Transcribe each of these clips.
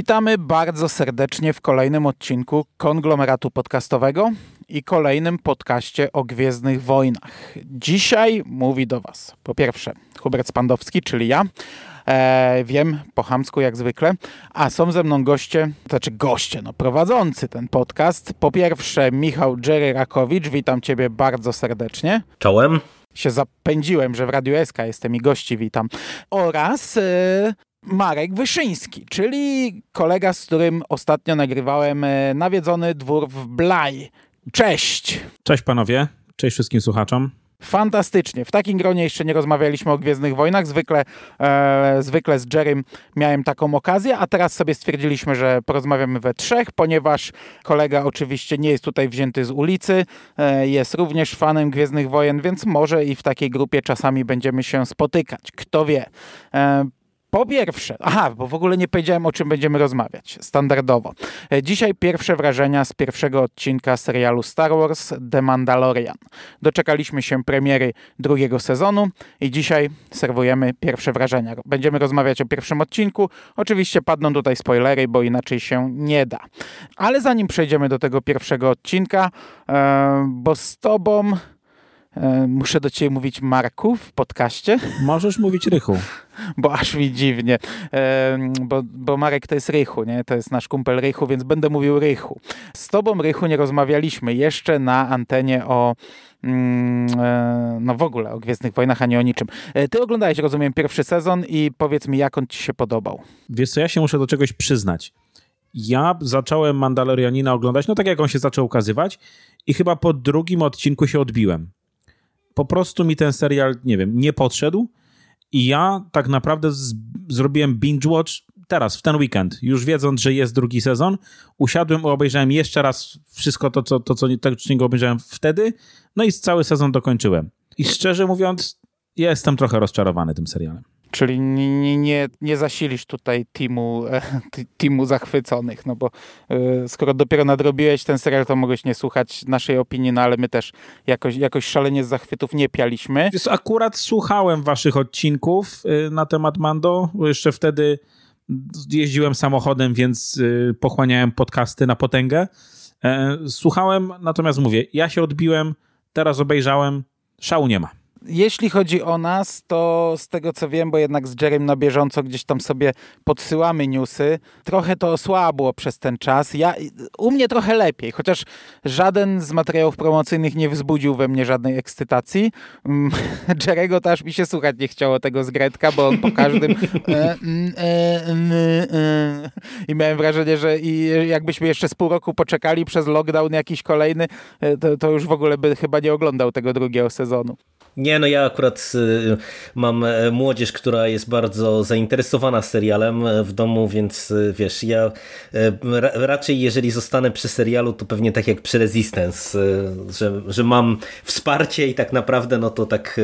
Witamy bardzo serdecznie w kolejnym odcinku konglomeratu podcastowego i kolejnym podcaście o Gwiezdnych Wojnach. Dzisiaj mówi do Was po pierwsze Hubert Spandowski, czyli ja. E, wiem, po chamsku jak zwykle, a są ze mną goście, to znaczy goście, no prowadzący ten podcast. Po pierwsze Michał Jerry Rakowicz, witam Ciebie bardzo serdecznie. Czołem. Się zapędziłem, że w Radiu SK jestem i gości witam. Oraz e, Marek Wyszyński, czyli kolega, z którym ostatnio nagrywałem e, nawiedzony dwór w Blaj. Cześć! Cześć panowie, cześć wszystkim słuchaczom. Fantastycznie. W takim gronie jeszcze nie rozmawialiśmy o Gwiezdnych Wojnach. Zwykle, e, zwykle z Jerrym miałem taką okazję, a teraz sobie stwierdziliśmy, że porozmawiamy we trzech, ponieważ kolega oczywiście nie jest tutaj wzięty z ulicy, e, jest również fanem Gwiezdnych Wojen, więc może i w takiej grupie czasami będziemy się spotykać. Kto wie. E, po pierwsze, aha, bo w ogóle nie powiedziałem o czym będziemy rozmawiać, standardowo. E, dzisiaj pierwsze wrażenia z pierwszego odcinka serialu Star Wars The Mandalorian. Doczekaliśmy się premiery drugiego sezonu i dzisiaj serwujemy pierwsze wrażenia. Będziemy rozmawiać o pierwszym odcinku. Oczywiście padną tutaj spoilery, bo inaczej się nie da. Ale zanim przejdziemy do tego pierwszego odcinka, e, bo z tobą muszę do ciebie mówić Marku w podcaście. Możesz mówić Rychu. Bo aż mi dziwnie. E, bo, bo Marek to jest Rychu, nie? To jest nasz kumpel Rychu, więc będę mówił Rychu. Z tobą, Rychu, nie rozmawialiśmy jeszcze na antenie o mm, e, no w ogóle o Gwiezdnych Wojnach, a nie o niczym. Ty oglądałeś, rozumiem, pierwszy sezon i powiedz mi, jak on ci się podobał. Wiesz co, ja się muszę do czegoś przyznać. Ja zacząłem Mandalorianina oglądać, no tak jak on się zaczął ukazywać i chyba po drugim odcinku się odbiłem po prostu mi ten serial, nie wiem, nie podszedł i ja tak naprawdę z, zrobiłem binge watch teraz, w ten weekend, już wiedząc, że jest drugi sezon, usiadłem, obejrzałem jeszcze raz wszystko to, co, to, co tego nie obejrzałem wtedy, no i cały sezon dokończyłem. I szczerze mówiąc, jestem trochę rozczarowany tym serialem. Czyli nie, nie, nie zasilisz tutaj teamu, e, teamu zachwyconych, no bo e, skoro dopiero nadrobiłeś ten serial, to mogłeś nie słuchać naszej opinii, no ale my też jakoś, jakoś szalenie z zachwytów nie pialiśmy. Wiesz, akurat słuchałem waszych odcinków e, na temat Mando, bo jeszcze wtedy jeździłem samochodem, więc pochłaniałem podcasty na potęgę. Słuchałem, natomiast mówię, ja się odbiłem, teraz obejrzałem, szału nie ma. Jeśli chodzi o nas, to z tego co wiem, bo jednak z Jerem na bieżąco gdzieś tam sobie podsyłamy newsy, trochę to osłabło przez ten czas. Ja, u mnie trochę lepiej, chociaż żaden z materiałów promocyjnych nie wzbudził we mnie żadnej ekscytacji. Mm, Jerego też mi się słuchać nie chciało tego z Gretka, bo on po każdym e, mm, e, mm, e, i miałem wrażenie, że i jakbyśmy jeszcze z pół roku poczekali przez lockdown jakiś kolejny, to, to już w ogóle by chyba nie oglądał tego drugiego sezonu. Nie, no ja akurat y, mam e, młodzież, która jest bardzo zainteresowana serialem e, w domu, więc y, wiesz, ja e, raczej jeżeli zostanę przy serialu, to pewnie tak jak przy Resistance, że, że mam wsparcie i tak naprawdę no to tak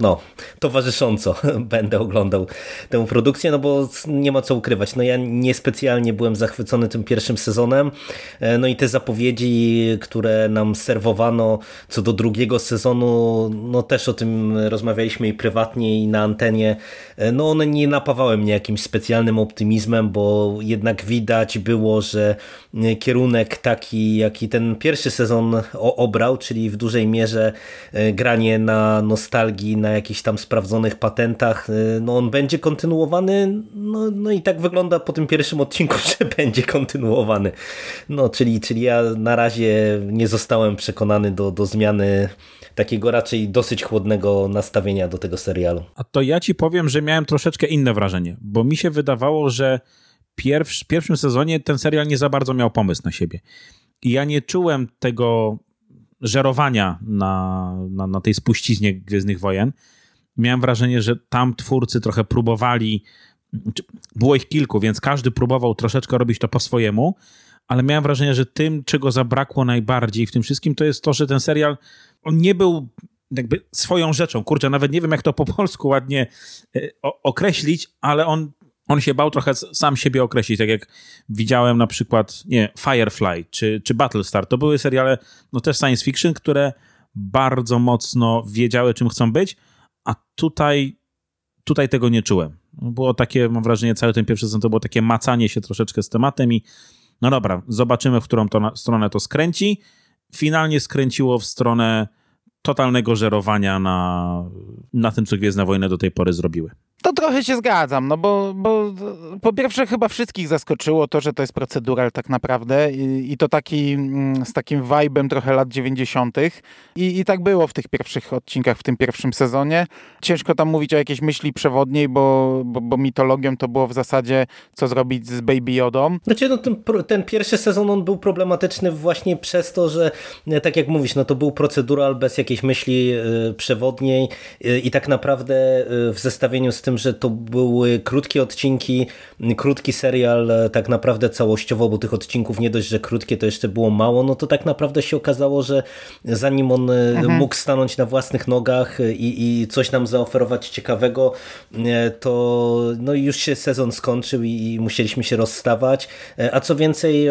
no, towarzysząco będę oglądał tę produkcję, no bo nie ma co ukrywać. No ja niespecjalnie byłem zachwycony tym pierwszym sezonem, e, no i te zapowiedzi, które nam serwowano co do drugiego sezonu, no też o tym rozmawialiśmy i prywatnie i na antenie, no one nie napawały mnie jakimś specjalnym optymizmem, bo jednak widać było, że kierunek taki, jaki ten pierwszy sezon obrał, czyli w dużej mierze e, granie na nostalgii, na jakichś tam sprawdzonych patentach, e, no on będzie kontynuowany, no, no i tak wygląda po tym pierwszym odcinku, że będzie kontynuowany. No, czyli, czyli ja na razie nie zostałem przekonany do, do zmiany takiego raczej dosyć chłodnego nastawienia do tego serialu. A to ja ci powiem, że miałem troszeczkę inne wrażenie, bo mi się wydawało, że w pierwszym sezonie ten serial nie za bardzo miał pomysł na siebie. I ja nie czułem tego żerowania na, na, na tej spuściźnie Gwiezdnych Wojen. Miałem wrażenie, że tam twórcy trochę próbowali, było ich kilku, więc każdy próbował troszeczkę robić to po swojemu, ale miałem wrażenie, że tym, czego zabrakło najbardziej w tym wszystkim, to jest to, że ten serial, on nie był jakby swoją rzeczą. Kurczę, nawet nie wiem, jak to po polsku ładnie e, określić, ale on on się bał trochę sam siebie określić, tak jak widziałem na przykład, nie Firefly czy, czy Battlestar. To były seriale, no też science fiction, które bardzo mocno wiedziały, czym chcą być, a tutaj, tutaj tego nie czułem. Było takie, mam wrażenie, cały ten pierwszy sezon to było takie macanie się troszeczkę z tematem i no dobra, zobaczymy, w którą to stronę to skręci. Finalnie skręciło w stronę totalnego żerowania na, na tym, co Gwiezdne Wojny do tej pory zrobiły. To trochę się zgadzam, no bo, bo po pierwsze chyba wszystkich zaskoczyło to, że to jest procedural tak naprawdę i, i to taki mm, z takim vibe'em trochę lat 90. I, I tak było w tych pierwszych odcinkach, w tym pierwszym sezonie. Ciężko tam mówić o jakiejś myśli przewodniej, bo, bo, bo mitologią to było w zasadzie co zrobić z Baby Yodą. Znaczy, no ten, ten pierwszy sezon on był problematyczny właśnie przez to, że e, tak jak mówisz, no to był procedural bez jakiejś myśli e, przewodniej e, i tak naprawdę w zestawieniu z że to były krótkie odcinki, krótki serial e, tak naprawdę całościowo, bo tych odcinków nie dość, że krótkie, to jeszcze było mało, no to tak naprawdę się okazało, że zanim on e, mhm. mógł stanąć na własnych nogach i, i coś nam zaoferować ciekawego, e, to no już się sezon skończył i, i musieliśmy się rozstawać. A co więcej,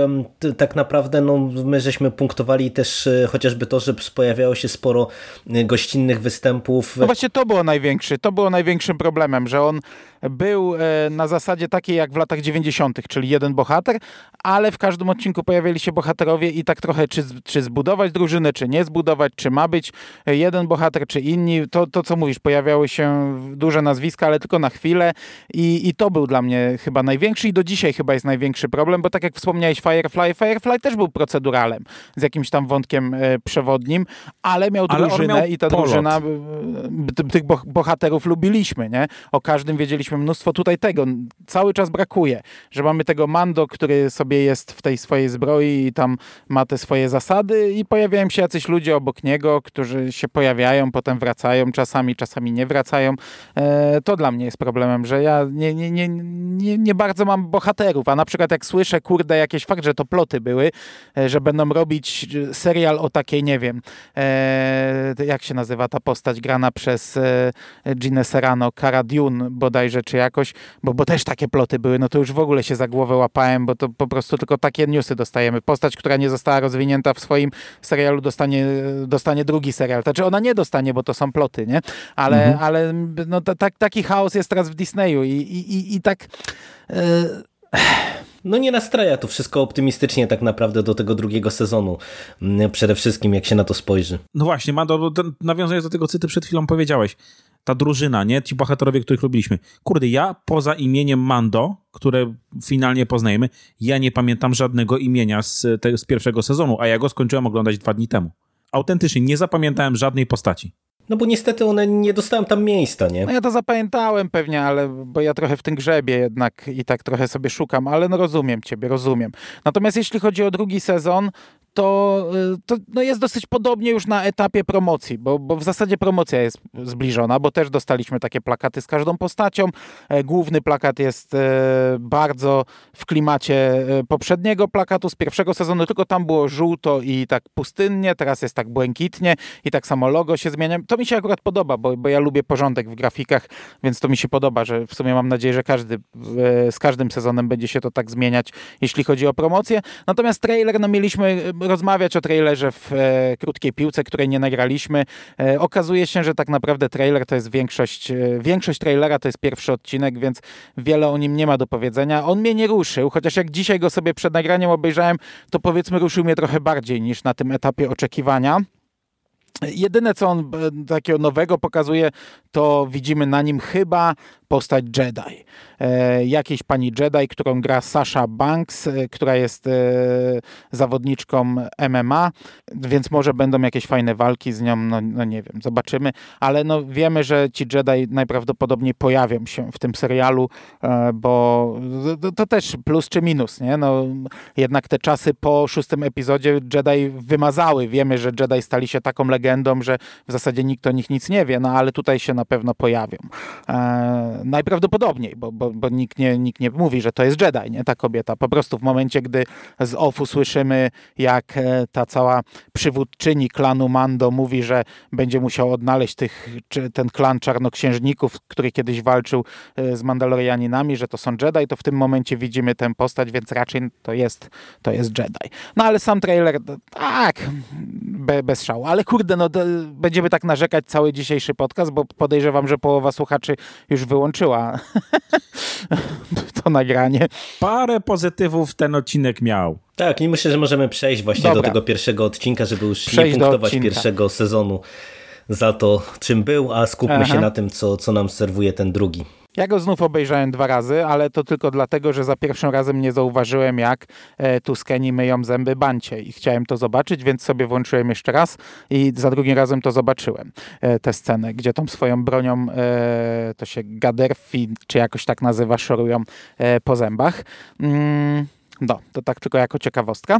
tak naprawdę no, my żeśmy punktowali też chociażby to, że pojawiało się sporo gościnnych występów. No właśnie to było największy, to było największym problemem, że on był e, na zasadzie takiej jak w latach 90., czyli jeden bohater, ale w każdym odcinku pojawiali się bohaterowie i tak trochę czy, czy zbudować drużynę, czy nie zbudować, czy ma być jeden bohater, czy inni. To, to co mówisz, pojawiały się duże nazwiska, ale tylko na chwilę i, i to był dla mnie chyba największy i do dzisiaj chyba jest największy problem, bo tak jak wspomniałeś Firefly, Firefly też był proceduralem z jakimś tam wątkiem e, przewodnim, ale miał drużynę miał i ta polot. drużyna e, tych bohaterów lubiliśmy, nie? O każdym wiedzieliśmy mnóstwo. Tutaj tego cały czas brakuje, że mamy tego Mando, który sobie jest w tej swojej zbroi i tam ma te swoje zasady i pojawiają się jacyś ludzie obok niego, którzy się pojawiają, potem wracają czasami, czasami nie wracają. E, to dla mnie jest problemem, że ja nie, nie, nie, nie, nie bardzo mam bohaterów, a na przykład jak słyszę, kurde, jakieś fakt, że to ploty były, e, że będą robić serial o takiej, nie wiem, e, jak się nazywa ta postać grana przez Ginę Serrano, Cara Dune bodajże, czy jakoś, bo, bo też takie ploty były, no to już w ogóle się za głowę łapałem, bo to po prostu tylko takie newsy dostajemy. Postać, która nie została rozwinięta w swoim serialu, dostanie, dostanie drugi serial. Znaczy ona nie dostanie, bo to są ploty, nie? Ale, mhm. ale no, taki chaos jest teraz w Disneyu i, i, i, i tak... Yy no nie nastraja to wszystko optymistycznie tak naprawdę do tego drugiego sezonu. Mm, przede wszystkim jak się na to spojrzy. No właśnie, Mando, nawiązując do tego, co ty przed chwilą powiedziałeś. Ta drużyna, nie? Ci bohaterowie, których lubiliśmy. Kurde, ja poza imieniem Mando, które finalnie poznajemy, ja nie pamiętam żadnego imienia z, te, z pierwszego sezonu, a ja go skończyłem oglądać dwa dni temu. Autentycznie nie zapamiętałem żadnej postaci. No bo niestety one nie dostałem tam miejsca, nie? No ja to zapamiętałem pewnie, ale bo ja trochę w tym grzebie jednak i tak trochę sobie szukam, ale no rozumiem ciebie, rozumiem. Natomiast jeśli chodzi o drugi sezon, to, y, to no jest dosyć podobnie już na etapie promocji, bo, bo w zasadzie promocja jest zbliżona, bo też dostaliśmy takie plakaty z każdą postacią. E, główny plakat jest e, bardzo w klimacie e, poprzedniego plakatu z pierwszego sezonu, tylko tam było żółto i tak pustynnie, teraz jest tak błękitnie i tak samo logo się zmienia. To mi się akurat podoba, bo, bo ja lubię porządek w grafikach, więc to mi się podoba, że w sumie mam nadzieję, że każdy, z każdym sezonem będzie się to tak zmieniać, jeśli chodzi o promocję. Natomiast trailer, no mieliśmy rozmawiać o trailerze w e, krótkiej piłce, której nie nagraliśmy. E, okazuje się, że tak naprawdę trailer to jest większość, e, większość trailera to jest pierwszy odcinek, więc wiele o nim nie ma do powiedzenia. On mnie nie ruszył, chociaż jak dzisiaj go sobie przed nagraniem obejrzałem, to powiedzmy ruszył mnie trochę bardziej niż na tym etapie oczekiwania. Jedyne, co on e, takiego nowego pokazuje, to widzimy na nim chyba postać Jedi. E, jakiejś pani Jedi, którą gra Sasha Banks, e, która jest e, zawodniczką MMA, więc może będą jakieś fajne walki z nią, no, no, nie wiem, zobaczymy, ale no wiemy, że ci Jedi najprawdopodobniej pojawią się w tym serialu, e, bo to, to, też plus czy minus, nie? No, jednak te czasy po szóstym epizodzie Jedi wymazały. Wiemy, że Jedi stali się taką legendą, że w zasadzie nikt o nich nic nie wie, no ale tutaj się na pewno pojawią. E, najprawdopodobniej, bo, bo, bo nikt, nie, nikt nie mówi, że to jest Jedi, nie ta kobieta. Po prostu w momencie, gdy z OFU słyszymy, jak e, ta cała przywódczyni klanu Mando mówi, że będzie musiał odnaleźć tych, ten klan czarnoksiężników, który kiedyś walczył e, z Mandalorianinami, że to są Jedi, to w tym momencie widzimy tę postać, więc raczej to jest, to jest Jedi. No ale sam trailer, tak, be, bez szału. Ale kurde, kurde, no będziemy tak narzekać cały dzisiejszy podcast, bo podejrzewam, że połowa słuchaczy już wyłączyła to nagranie. Parę pozytywów ten odcinek miał. Tak, i myślę, że możemy przejść właśnie Dobra. do tego pierwszego odcinka, żeby już przejść nie punktować pierwszego sezonu za to, czym był, a skupmy Aha. się na tym, co, co nam serwuje ten drugi. Ja go znów obejrzałem dwa razy, ale to tylko dlatego, że za pierwszym razem nie zauważyłem, jak e, Tuskeni myją zęby bancie i chciałem to zobaczyć, więc sobie włączyłem jeszcze raz i za drugim razem to zobaczyłem, e, tę scenę, gdzie tą swoją bronią, e, to się gaderfi, czy jakoś tak nazywa, szorują po zębach. Mm, no, to tak tylko jako ciekawostka.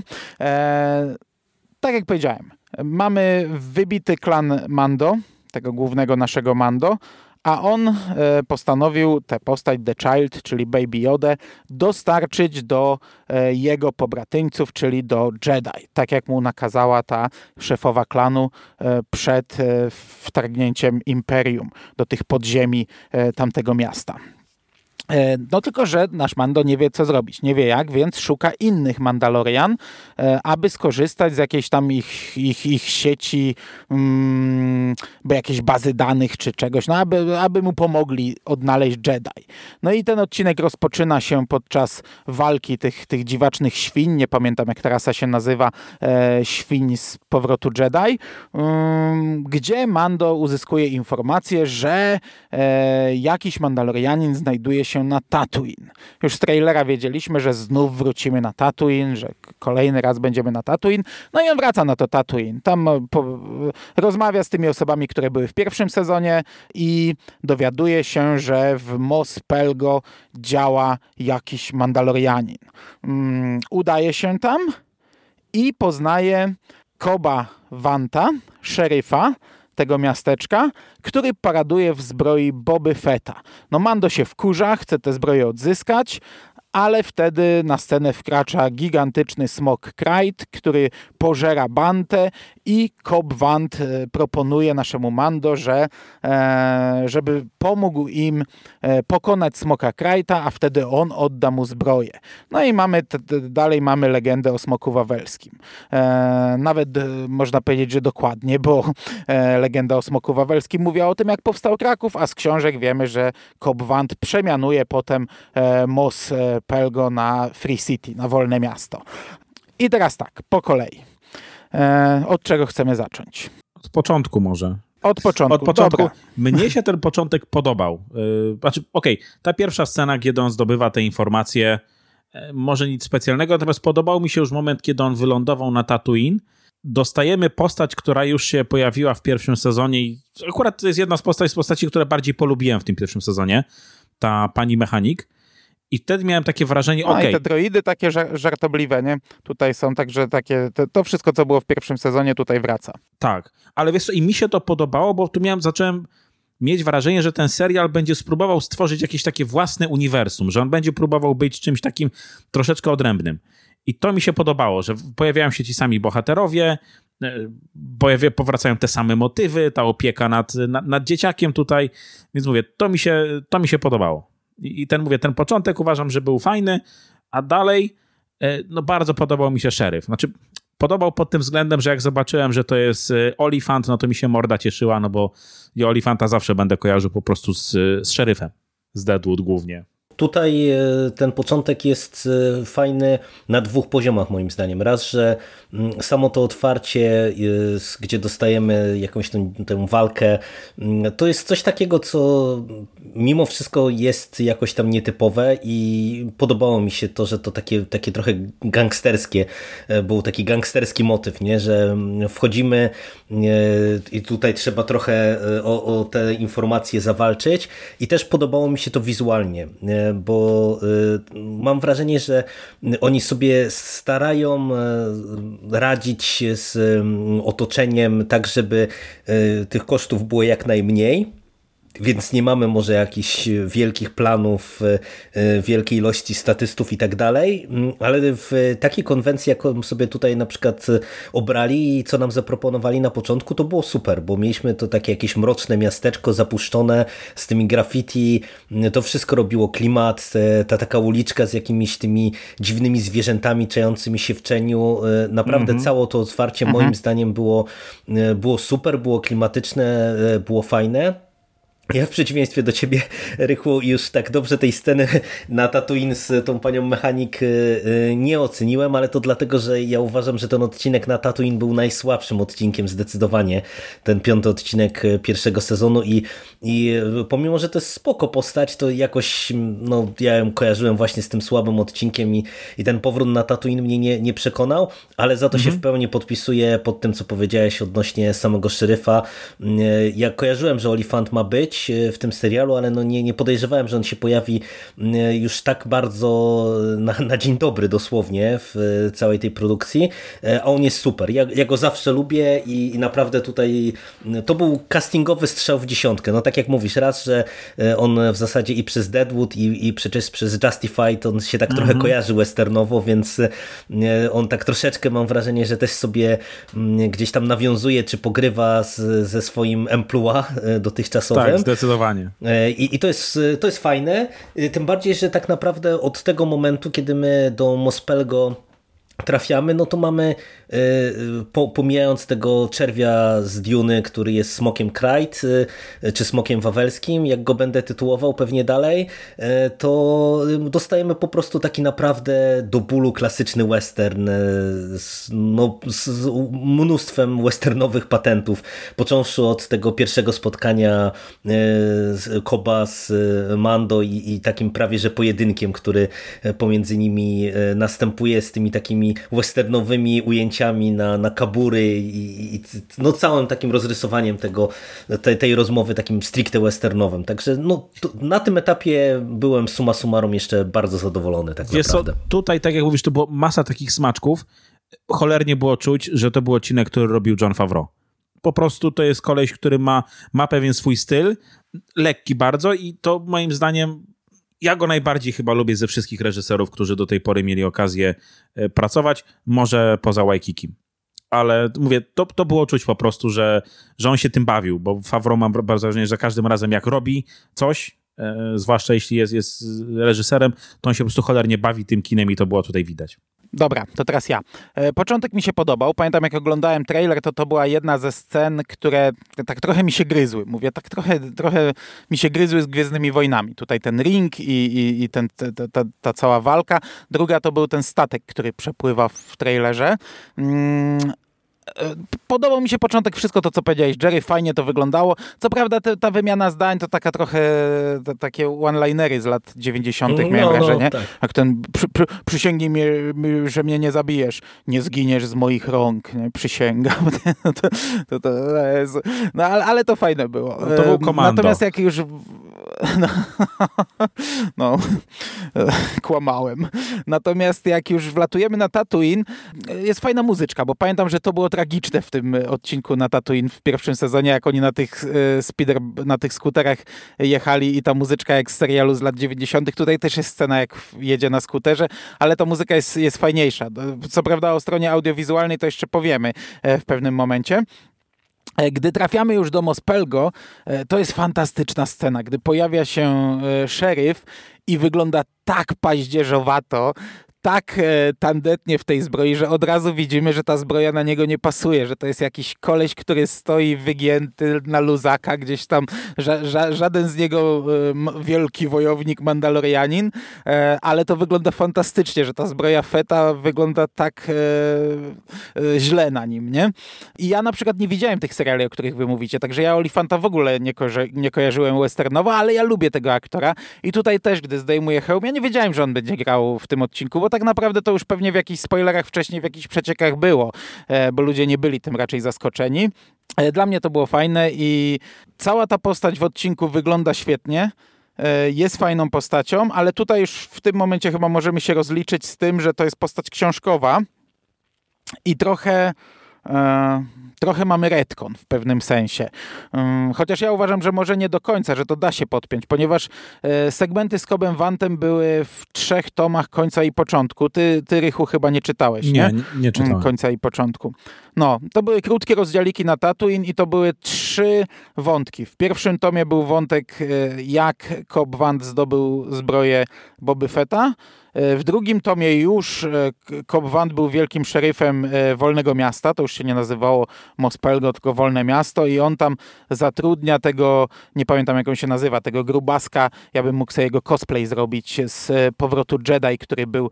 Tak jak powiedziałem, mamy wybity klan Mando, tego głównego naszego Mando, a on e, postanowił tę postać The Child, czyli Baby Yoda, dostarczyć do e, jego pobratyńców, czyli do Jedi, tak jak mu nakazała ta szefowa klanu e, przed wtargnięciem Imperium do tych podziemi tamtego miasta. E, no tylko, że nasz Mando nie wie, co zrobić, nie wie jak, więc szuka innych Mandalorian, e, aby skorzystać z jakiejś tam ich, ich, ich sieci, mm, jakiejś bazy danych czy czegoś, no aby, aby mu pomogli odnaleźć Jedi. No i ten odcinek rozpoczyna się podczas walki tych, tych dziwacznych świń, nie pamiętam jak ta rasa się nazywa, e, świń z powrotu Jedi, mm, gdzie Mando uzyskuje informację, że jakiś Mandalorianin znajduje się się na Tatooine. Już z trailera wiedzieliśmy, że znów wrócimy na Tatooine, że kolejny raz będziemy na Tatooine. No i on wraca na to Tatooine. Tam e, po, rozmawia z tymi osobami, które były w pierwszym sezonie i dowiaduje się, że w Mos Pelgo działa jakiś Mandalorianin. Um, udaje się tam i poznaje Koba Wanta, szeryfa, tego miasteczka, który paraduje w zbroi Boby Fetta. No Mando się wkurza, chce tę zbroję odzyskać, ale wtedy na scenę wkracza gigantyczny smok Krajt, który pożera Bantę i Cobb Vant e, proponuje naszemu Mando, że e, żeby pomógł im e, pokonać smoka Krajta, a wtedy on odda mu zbroję. No i mamy dalej mamy legendę o smoku wawelskim. Nawet można powiedzieć, że dokładnie, bo legenda o smoku wawelskim mówiła o tym, jak powstał Kraków, a z książek wiemy, że Cobb Vant przemianuje potem Mos Pelgo na Free City, na wolne miasto. I teraz tak, po kolei. E, od czego chcemy zacząć? Od początku może. Od początku. Od początku. Dobra. Mnie się ten początek podobał. Yy, znaczy, okej, okay, ta pierwsza scena, kiedy on zdobywa te informacje, yy, może nic specjalnego, natomiast podobał mi się już moment, kiedy on wylądował na Tatooine. Dostajemy postać, która już się pojawiła w pierwszym sezonie i akurat to jest jedna z postaci, z postaci, które bardziej polubiłem w tym pierwszym sezonie. Ta pani mechanik. I wtedy miałem takie wrażenie, okej. Okay. te droidy takie żartobliwe, nie? Tutaj są także takie, to, to, wszystko, co było w pierwszym sezonie, tutaj wraca. Tak, ale wiesz co, i mi się to podobało, bo tu miałem, zacząłem mieć wrażenie, że ten serial będzie spróbował stworzyć jakieś takie własne uniwersum, że on będzie próbował być czymś takim troszeczkę odrębnym. I to mi się podobało, że pojawiają się ci sami bohaterowie, e, pojawia, powracają te same motywy, ta opieka nad, nad, nad dzieciakiem tutaj, więc mówię, to mi się, to mi się podobało. I ten, mówię, ten początek uważam, że był fajny, a dalej e, no bardzo podobał mi się szeryf. Znaczy, podobał pod tym względem, że jak zobaczyłem, że to jest e, Olifant, no to mi się morda cieszyła, no bo i Olifanta zawsze będę kojarzył po prostu z, z szeryfem, z Deadwood głównie. Tutaj e, ten początek jest e, fajny na dwóch poziomach moim zdaniem. Raz, że mm, samo to otwarcie, gdzie dostajemy jakąś tę, tę walkę, mm, to jest coś takiego, co mimo wszystko jest jakoś tam nietypowe i podobało mi się to, że to takie, takie trochę gangsterskie, e, był taki gangsterski motyw, nie? że mm, wchodzimy i tutaj trzeba trochę o, o te informacje zawalczyć i też podobało mi się to wizualnie bo y, mam wrażenie, że oni sobie starają y, radzić z y, otoczeniem tak, żeby tych kosztów było jak najmniej więc nie mamy może jakichś wielkich planów, wielkiej ilości statystów i tak dalej, mm, ale w takiej konwencji, jaką sobie tutaj na przykład obrali i co nam zaproponowali na początku, to było super, bo mieliśmy to takie jakieś mroczne miasteczko zapuszczone z tymi graffiti, to wszystko robiło klimat, ta taka uliczka z jakimiś tymi dziwnymi zwierzętami czającymi się w cieniu, naprawdę mm -hmm. całe to otwarcie mm -hmm. moim zdaniem było, było super, było klimatyczne, było fajne. Ja w przeciwieństwie do ciebie, Rychu, już tak dobrze tej sceny na Tatooine z tą panią mechanik y, y, nie oceniłem, ale to dlatego, że ja uważam, że ten odcinek na Tatooine był najsłabszym odcinkiem zdecydowanie, ten piąty odcinek y, pierwszego sezonu i, i pomimo, że to jest spoko postać, to jakoś no, ja ją kojarzyłem właśnie z tym słabym odcinkiem i, i ten powrót na Tatooine mnie nie, nie przekonał, ale za to mhm. się w pełni podpisuję pod tym, co powiedziałeś odnośnie samego szeryfa. Ja kojarzyłem, że Olifant ma być, E, w tym serialu, ale no nie, nie podejrzewałem, że on się pojawi e, już tak bardzo na, na dzień dobry dosłownie w e, całej tej produkcji, a on jest super. Ja, ja go zawsze lubię i, i, naprawdę tutaj to był castingowy strzał w dziesiątkę. No tak jak mówisz, raz, że on w zasadzie i przez Deadwood i, i przecież przez Justified on się tak trochę mhm. kojarzy westernowo, więc on tak troszeczkę mam wrażenie, że też sobie gdzieś tam nawiązuje czy pogrywa z, ze swoim emploi dotychczasowym. Zdecydowanie. E, I, I, to, jest, to jest fajne, e, tym bardziej, że tak naprawdę od tego momentu, kiedy my do Mospelgo trafiamy, no to mamy po, pomijając tego czerwia z Duny, który jest smokiem Krajt, y, czy smokiem wawelskim, jak go będę tytułował pewnie dalej, y, to dostajemy po prostu taki naprawdę do bólu klasyczny western z, no, z mnóstwem westernowych patentów, począwszy od tego pierwszego spotkania Koba z Mando i, i takim prawie że pojedynkiem, który pomiędzy nimi następuje z tymi takimi westernowymi ujęciami na, na kabury i, i no całym takim rozrysowaniem tego, tej, tej rozmowy takim stricte westernowym. Także no, na tym etapie byłem suma summarum jeszcze bardzo zadowolony tak Wiesz naprawdę. Co, tutaj, tak jak mówisz, to było masa takich smaczków. Cholernie było czuć, że to był odcinek, który robił John Favreau. Po prostu to jest koleś, który ma, ma pewien swój styl, lekki bardzo i to moim zdaniem ja go najbardziej chyba lubię ze wszystkich reżyserów, którzy do tej pory mieli okazję e, pracować, może poza Waikikim. Ale mówię, to, to było czuć po prostu, że, że on się tym bawił, bo Favreau mam bardzo wrażenie, że za każdym razem jak robi coś, e, zwłaszcza jeśli jest, jest reżyserem, to on się po prostu cholernie bawi tym kinem i to było tutaj widać. Dobra, to teraz ja. E, początek mi się podobał. Pamiętam, jak oglądałem trailer, to to była jedna ze scen, które tak trochę mi się gryzły. Mówię, tak trochę, trochę mi się gryzły z Gwiezdnymi Wojnami. Tutaj ten ring i, i, i ten, ta, ta, ta, cała walka. Druga to był ten statek, który przepływa w trailerze. Mm, Podobał mi się początek, wszystko to, co powiedziałeś, Jerry, fajnie to wyglądało. Co prawda te, ta wymiana zdań to taka trochę te, takie one-linery z lat 90. No, miałem no, wrażenie. Tak. Jak ten przy, przy, przysięgnij mi, że mnie nie zabijesz, nie zginiesz z moich rąk, nie? przysięgam. to, to, to, no ale, ale to fajne było. No, to był komando. Natomiast jak już no, no, kłamałem. Natomiast jak już wlatujemy na Tatooine, jest fajna muzyczka, bo pamiętam, że to było tragiczne w tym odcinku na Tatooine w pierwszym sezonie, jak oni na tych e, speeder, na tych skuterach jechali i ta muzyczka jak z serialu z lat 90. Tutaj też jest scena, jak jedzie na skuterze, ale ta muzyka jest, jest fajniejsza. Co prawda o stronie audiowizualnej to jeszcze powiemy e, w pewnym momencie. E, gdy trafiamy już do Mospelgo, to jest fantastyczna scena, gdy pojawia się szeryf i wygląda tak paździerzowato, tak e, tandetnie w tej zbroi, że od razu widzimy, że ta zbroja na niego nie pasuje, że to jest jakiś koleś, który stoi wygięty na luzaka, gdzieś tam ża ża żaden z niego e, wielki wojownik Mandalorianin, e, ale to wygląda fantastycznie, że ta zbroja Feta wygląda tak źle na nim, nie? I ja na przykład nie widziałem tych seriali, o których wy mówicie, także ja Olifanta w ogóle nie, ko nie kojarzyłem westernowo, ale ja lubię tego aktora i tutaj też, gdy zdejmuję hełm, ja nie wiedziałem, że on będzie grał w tym odcinku, bo tak naprawdę to już pewnie w jakichś spoilerach wcześniej, w jakichś przeciekach było, e, bo ludzie nie byli tym raczej zaskoczeni. E, dla mnie to było fajne i cała ta postać w odcinku wygląda świetnie e, jest fajną postacią, ale tutaj już w tym momencie chyba możemy się rozliczyć z tym, że to jest postać książkowa i trochę trochę mamy retcon w pewnym sensie. Um, chociaż ja uważam, że może nie do końca, że to da się podpiąć, ponieważ e, segmenty z Cobem Vantem były w trzech tomach końca i początku. Ty, ty Rychu, chyba nie czytałeś, nie? Nie, nie czytałem. Mm, końca i początku. No, to były krótkie rozdziałiki na Tatooine i to były trzy wątki. W pierwszym tomie był wątek, e, jak Cobb Vant zdobył zbroję Boby Fetta. E, w drugim tomie już e, Cobb Vant był wielkim szeryfem Wolnego Miasta, to już się nie nazywało Mospelgo, tylko Wolne Miasto i on tam zatrudnia tego, nie pamiętam jak on się nazywa, tego grubaska, ja bym mógł sobie jego cosplay zrobić z powrotu Jedi, który był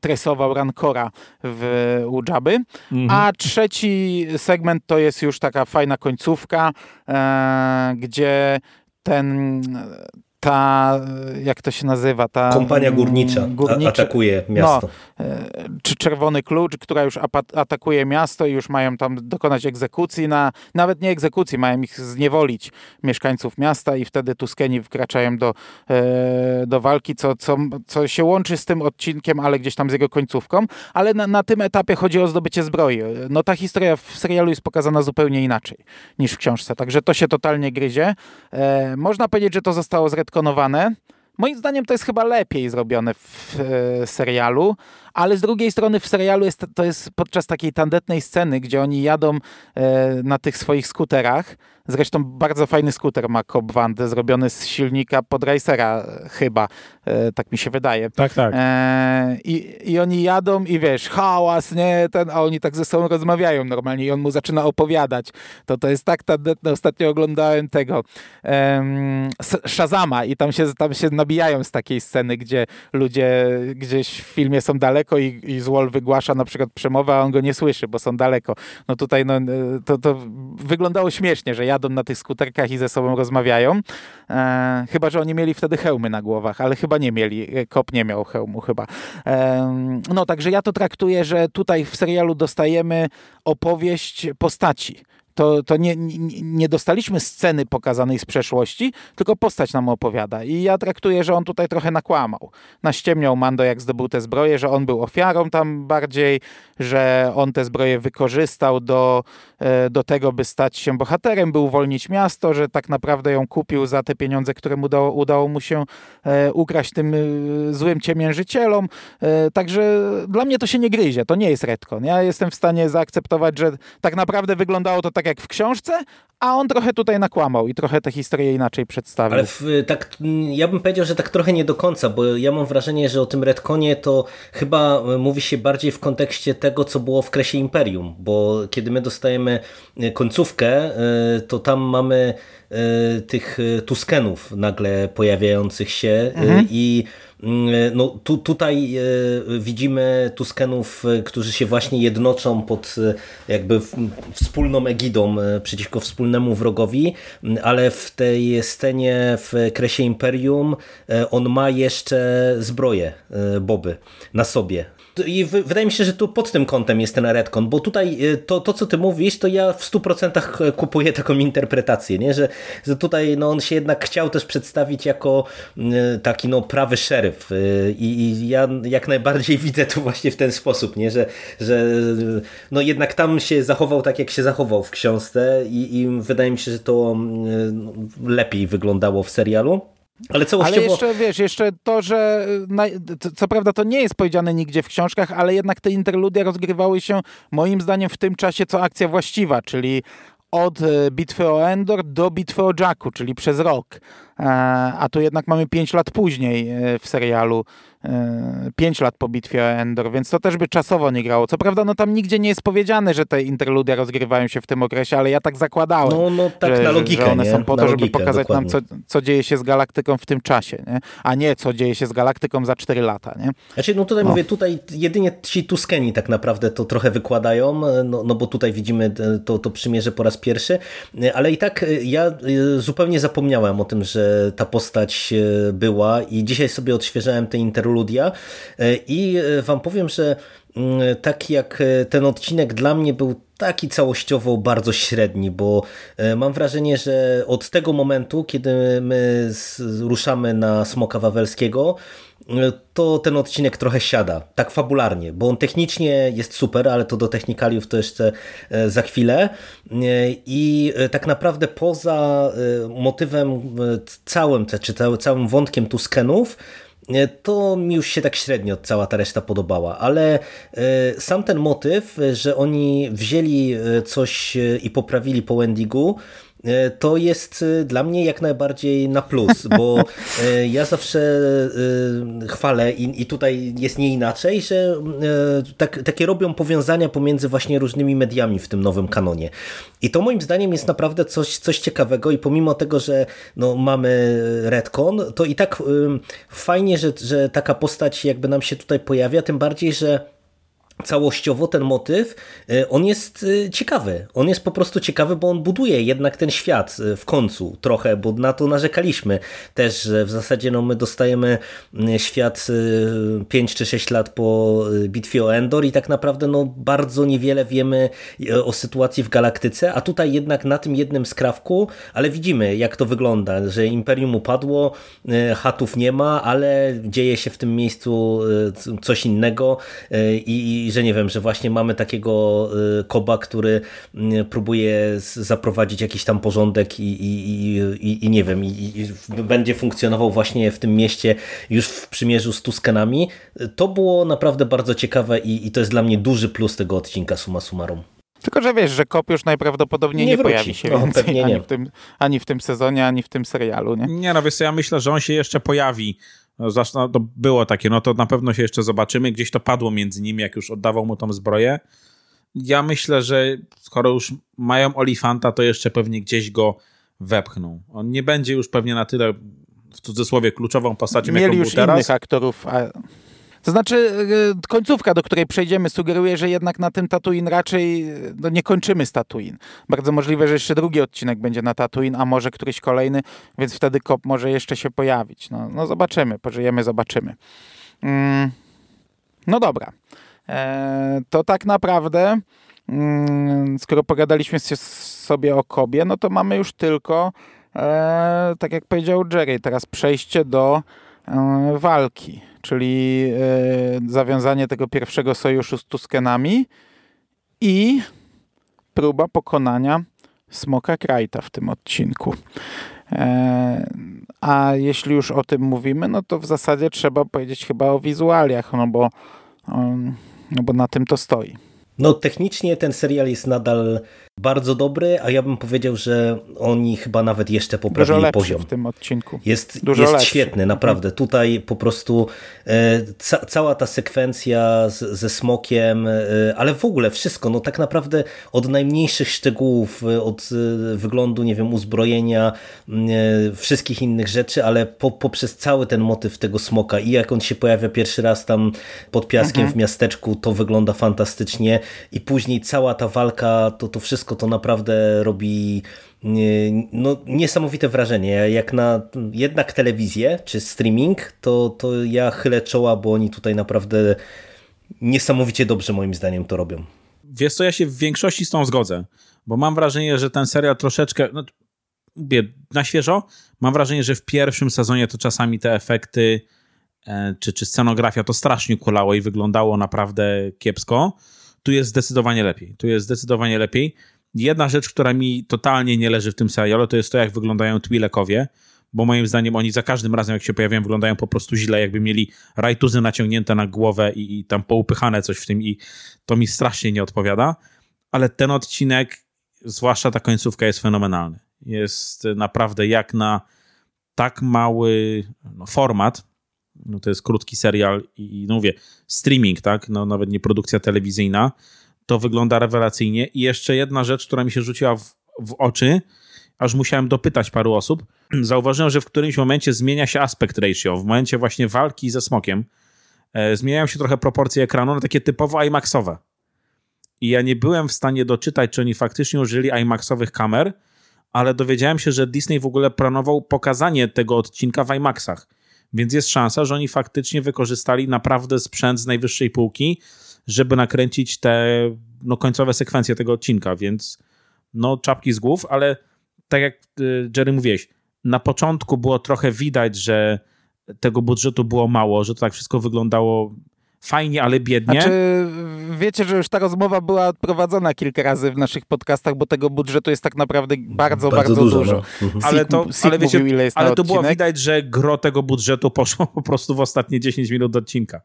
tresował Rancora w u. Mhm. A trzeci segment to jest już taka fajna końcówka, e, gdzie ten ta, jak to się nazywa? Ta Kompania górnicza górniczy, atakuje miasto. No, czy Czerwony Klucz, która już atakuje miasto i już mają tam dokonać egzekucji, na, nawet nie egzekucji, mają ich zniewolić mieszkańców miasta i wtedy Tuskeni wkraczają do, e, do walki, co, co, co się łączy z tym odcinkiem, ale gdzieś tam z jego końcówką, ale na, na tym etapie chodzi o zdobycie zbroi. No ta historia w serialu jest pokazana zupełnie inaczej niż w książce, także to się totalnie gryzie. E, można powiedzieć, że to zostało zredkowane Moim zdaniem to jest chyba lepiej zrobione w e, serialu, ale z drugiej strony w serialu jest, to jest podczas takiej tandetnej sceny, gdzie oni jadą e, na tych swoich skuterach. Zresztą bardzo fajny skuter ma Cobb zrobiony z silnika podracera e, chyba, e, tak mi się wydaje. Tak, tak. E, i, I oni jadą i wiesz, hałas, nie, ten, a oni tak ze sobą rozmawiają normalnie i on mu zaczyna opowiadać. To to jest tak tandetne, ostatnio oglądałem tego Shazama i tam się, tam się nabijają z takiej sceny, gdzie ludzie gdzieś w filmie są daleko daleko i, i Zwol wygłasza na przykład przemowę, a on go nie słyszy, bo są daleko. No tutaj no, to, to wyglądało śmiesznie, że jadą na tych skuterkach i ze sobą rozmawiają. E, chyba, że oni mieli wtedy hełmy na głowach, ale chyba nie mieli. E, Kop nie miał hełmu chyba. E, no także ja to traktuję, że tutaj w serialu dostajemy opowieść postaci to, to nie, nie, nie, dostaliśmy sceny pokazanej z przeszłości, tylko postać nam opowiada. I ja traktuję, że on tutaj trochę nakłamał. Naściemniał Mando, jak zdobył te zbroje, że on był ofiarą tam bardziej, że on te zbroje wykorzystał do, e, do tego, by stać się bohaterem, by uwolnić miasto, że tak naprawdę ją kupił za te pieniądze, które mu udało, udało mu się e, ukraść tym e, złym ciemiężycielom. Także dla mnie to się nie gryzie, to nie jest redcon. Ja jestem w stanie zaakceptować, że tak naprawdę wyglądało to tak jak w książce, a on trochę tutaj nakłamał i trochę tę historię inaczej przedstawił. Ale w, tak, ja bym powiedział, że tak trochę nie do końca, bo ja mam wrażenie, że o tym retkonie to chyba mówi się bardziej w kontekście tego, co było w Kresie Imperium, bo kiedy my dostajemy końcówkę, y, to tam mamy tych Tuskenów nagle pojawiających się mhm. i no, tu, tutaj e, widzimy Tuskenów, e, którzy się właśnie jednoczą pod e, jakby wspólną egidą przeciwko wspólnemu wrogowi, mm, ale w tej scenie w Kresie Imperium on ma jeszcze zbroję Boby na sobie. I wydaje mi się, że tu pod tym kątem jest ten retcon, bo tutaj to, to co ty mówisz, to ja w 100% kupuję taką interpretację, nie? Że, że tutaj no, on się jednak chciał też przedstawić jako taki no, prawy szeryf y, I, i, ja jak najbardziej widzę to właśnie w ten sposób, nie? Że, że no jednak tam się zachował tak, jak się zachował w książce i, i wydaje mi się, że to y, lepiej wyglądało w serialu. Ale, całościowo... ale jeszcze, wiesz, jeszcze to, że co prawda to nie jest powiedziane nigdzie w książkach, ale jednak te interludia rozgrywały się moim zdaniem w tym czasie, co akcja właściwa, czyli od e, bitwy o Endor do bitwy o Jacku, czyli przez rok. E, a tu jednak mamy 5 lat później e, w serialu 5 lat po bitwie o Endor, więc to też by czasowo nie grało. Co prawda, no tam nigdzie nie jest powiedziane, że te interludia rozgrywają się w tym okresie, ale ja tak zakładałem. No, no tak że, na logikę, że one nie? są po na to, logikę, żeby pokazać dokładnie. nam, co, co dzieje się z galaktyką w tym czasie, nie? a nie co dzieje się z galaktyką za 4 lata. Nie? Znaczy, no tutaj no. mówię, tutaj jedynie ci Tuskeni tak naprawdę to trochę wykładają, no, no bo tutaj widzimy to, to przymierze po raz pierwszy, ale i tak ja zupełnie zapomniałem o tym, że ta postać była i dzisiaj sobie odświeżałem te interludia E, I e, wam powiem, że tak jak e, ten odcinek dla mnie był taki całościowo bardzo średni, bo mam wrażenie, że od tego momentu, kiedy my ruszamy na Smoka Wawelskiego, to ten odcinek trochę siada, tak fabularnie, bo on technicznie jest super, ale to do technikaliów to jeszcze za chwilę. I tak naprawdę poza motywem całym, czy całym wątkiem Tuskenów, to mi już się tak średnio cała ta reszta podobała, ale sam ten motyw, że oni wzięli coś i poprawili po Wendigu, E, to jest e, dla mnie jak najbardziej na plus, bo e, ja zawsze chwalę i, i tutaj jest nie inaczej, że tak, takie robią powiązania pomiędzy właśnie różnymi mediami w tym nowym kanonie. I to moim zdaniem jest naprawdę coś, coś ciekawego i pomimo tego, że no, mamy retcon, to i tak fajnie, że, że taka postać jakby nam się tutaj pojawia, tym bardziej, że całościowo ten motyw, e, on jest e, ciekawy. On jest po prostu ciekawy, bo on buduje jednak ten świat e, w końcu trochę, bo na to narzekaliśmy też, że w zasadzie no, my dostajemy świat 5 czy 6 lat po bitwie o Endor i tak naprawdę no, bardzo niewiele wiemy o sytuacji w galaktyce, a tutaj jednak na tym jednym skrawku, ale widzimy jak to wygląda, że Imperium upadło, chatów nie ma, ale dzieje się w tym miejscu coś innego i i że nie wiem, że właśnie mamy takiego y, Koba, który y, próbuje zaprowadzić jakiś tam porządek i, i, i, i nie wiem, i, i, będzie funkcjonował właśnie w tym mieście już w przymierzu z Tuskenami. To było naprawdę bardzo ciekawe i, i to jest dla mnie duży plus tego odcinka summa summarum. Tylko, że wiesz, że Kop już najprawdopodobniej nie, nie pojawi się no, więcej nie. Ani, w tym, ani w tym sezonie, ani w tym serialu. Nie, nie no wiesz ja myślę, że on się jeszcze pojawi no, to było takie, no to na pewno się jeszcze zobaczymy. Gdzieś to padło między nimi, jak już oddawał mu tą zbroję. Ja myślę, że skoro już mają Olifanta, to jeszcze pewnie gdzieś go wepchną. On nie będzie już pewnie na tyle, w cudzysłowie, kluczową postacią, Mieli jaką już był teraz. innych aktorów, a to znaczy, e, końcówka, do której przejdziemy, sugeruje, że jednak na tym Tatooine raczej e, no, nie kończymy z Tatooine. Bardzo możliwe, że jeszcze drugi odcinek będzie na Tatooine, a może któryś kolejny, więc wtedy Kop może jeszcze się pojawić. No, no zobaczymy, pożyjemy, zobaczymy. Mm, no dobra. E, to tak naprawdę, mm, skoro pogadaliśmy sobie o Kobie, no to mamy już tylko, e, tak jak powiedział Jerry, teraz przejście do walki czyli e, zawiązanie tego pierwszego sojuszu z Tuskenami i próba pokonania Smoka Krajta w tym odcinku. E, a jeśli już o tym mówimy, no to w zasadzie trzeba powiedzieć chyba o wizualiach, no bo, no bo na tym to stoi. No technicznie ten serial jest nadal bardzo dobry, a ja bym powiedział, że oni chyba nawet jeszcze poprawili Dużo poziom. w tym odcinku. Jest, Dużo jest świetny, naprawdę. Tutaj po prostu e, ca cała ta sekwencja z, ze smokiem, e, ale w ogóle wszystko, no tak naprawdę od najmniejszych szczegółów, e, od e, wyglądu, nie wiem, uzbrojenia, e, wszystkich innych rzeczy, ale po, poprzez cały ten motyw tego smoka i jak on się pojawia pierwszy raz tam pod piaskiem mhm. w miasteczku, to wygląda fantastycznie i później cała ta walka, to, to wszystko wszystko to naprawdę robi no, niesamowite wrażenie. Jak na jednak telewizję czy streaming, to, to ja chylę czoła, bo oni tutaj naprawdę niesamowicie dobrze moim zdaniem to robią. Wiesz co, ja się w większości z tą zgodzę, bo mam wrażenie, że ten serial troszeczkę, no, na świeżo, mam wrażenie, że w pierwszym sezonie to czasami te efekty e, czy, czy scenografia to strasznie kulało i wyglądało naprawdę kiepsko. Tu jest zdecydowanie lepiej. Tu jest zdecydowanie lepiej. Jedna rzecz, która mi totalnie nie leży w tym serialu, to jest to, jak wyglądają Twi'lekowie, bo moim zdaniem oni za każdym razem, jak się pojawiają, wyglądają po prostu źle, jakby mieli rajtuzy naciągnięte na głowę i, i tam poupychane coś w tym i to mi strasznie nie odpowiada, ale ten odcinek, zwłaszcza ta końcówka jest fenomenalny. Jest naprawdę jak na tak mały no, format, no to jest krótki serial i no mówię, streaming, tak, no nawet nie produkcja telewizyjna, to wygląda rewelacyjnie. I jeszcze jedna rzecz, która mi się rzuciła w, w oczy, aż musiałem dopytać paru osób. Zauważyłem, że w którymś momencie zmienia się aspekt ratio. W momencie właśnie walki ze smokiem e, zmieniają się trochę proporcje ekranu na takie typowo IMAXowe. I ja nie byłem w stanie doczytać, czy oni faktycznie użyli IMAXowych kamer, ale dowiedziałem się, że Disney w ogóle planował pokazanie tego odcinka w IMAXach. Więc jest szansa, że oni faktycznie wykorzystali naprawdę sprzęt z najwyższej półki żeby nakręcić te no, końcowe sekwencje tego odcinka, więc no czapki z głów, ale tak jak y, Jerry mówiłeś, na początku było trochę widać, że tego budżetu było mało, że to tak wszystko wyglądało fajnie, ale biednie. Znaczy, wiecie, że już ta rozmowa była prowadzona kilka razy w naszych podcastach, bo tego budżetu jest tak naprawdę bardzo, bardzo, bardzo dużo. dużo. No. Mhm. Ale to, ale wiecie, mówił, ale to było widać, że gro tego budżetu poszło po prostu w ostatnie 10 minut odcinka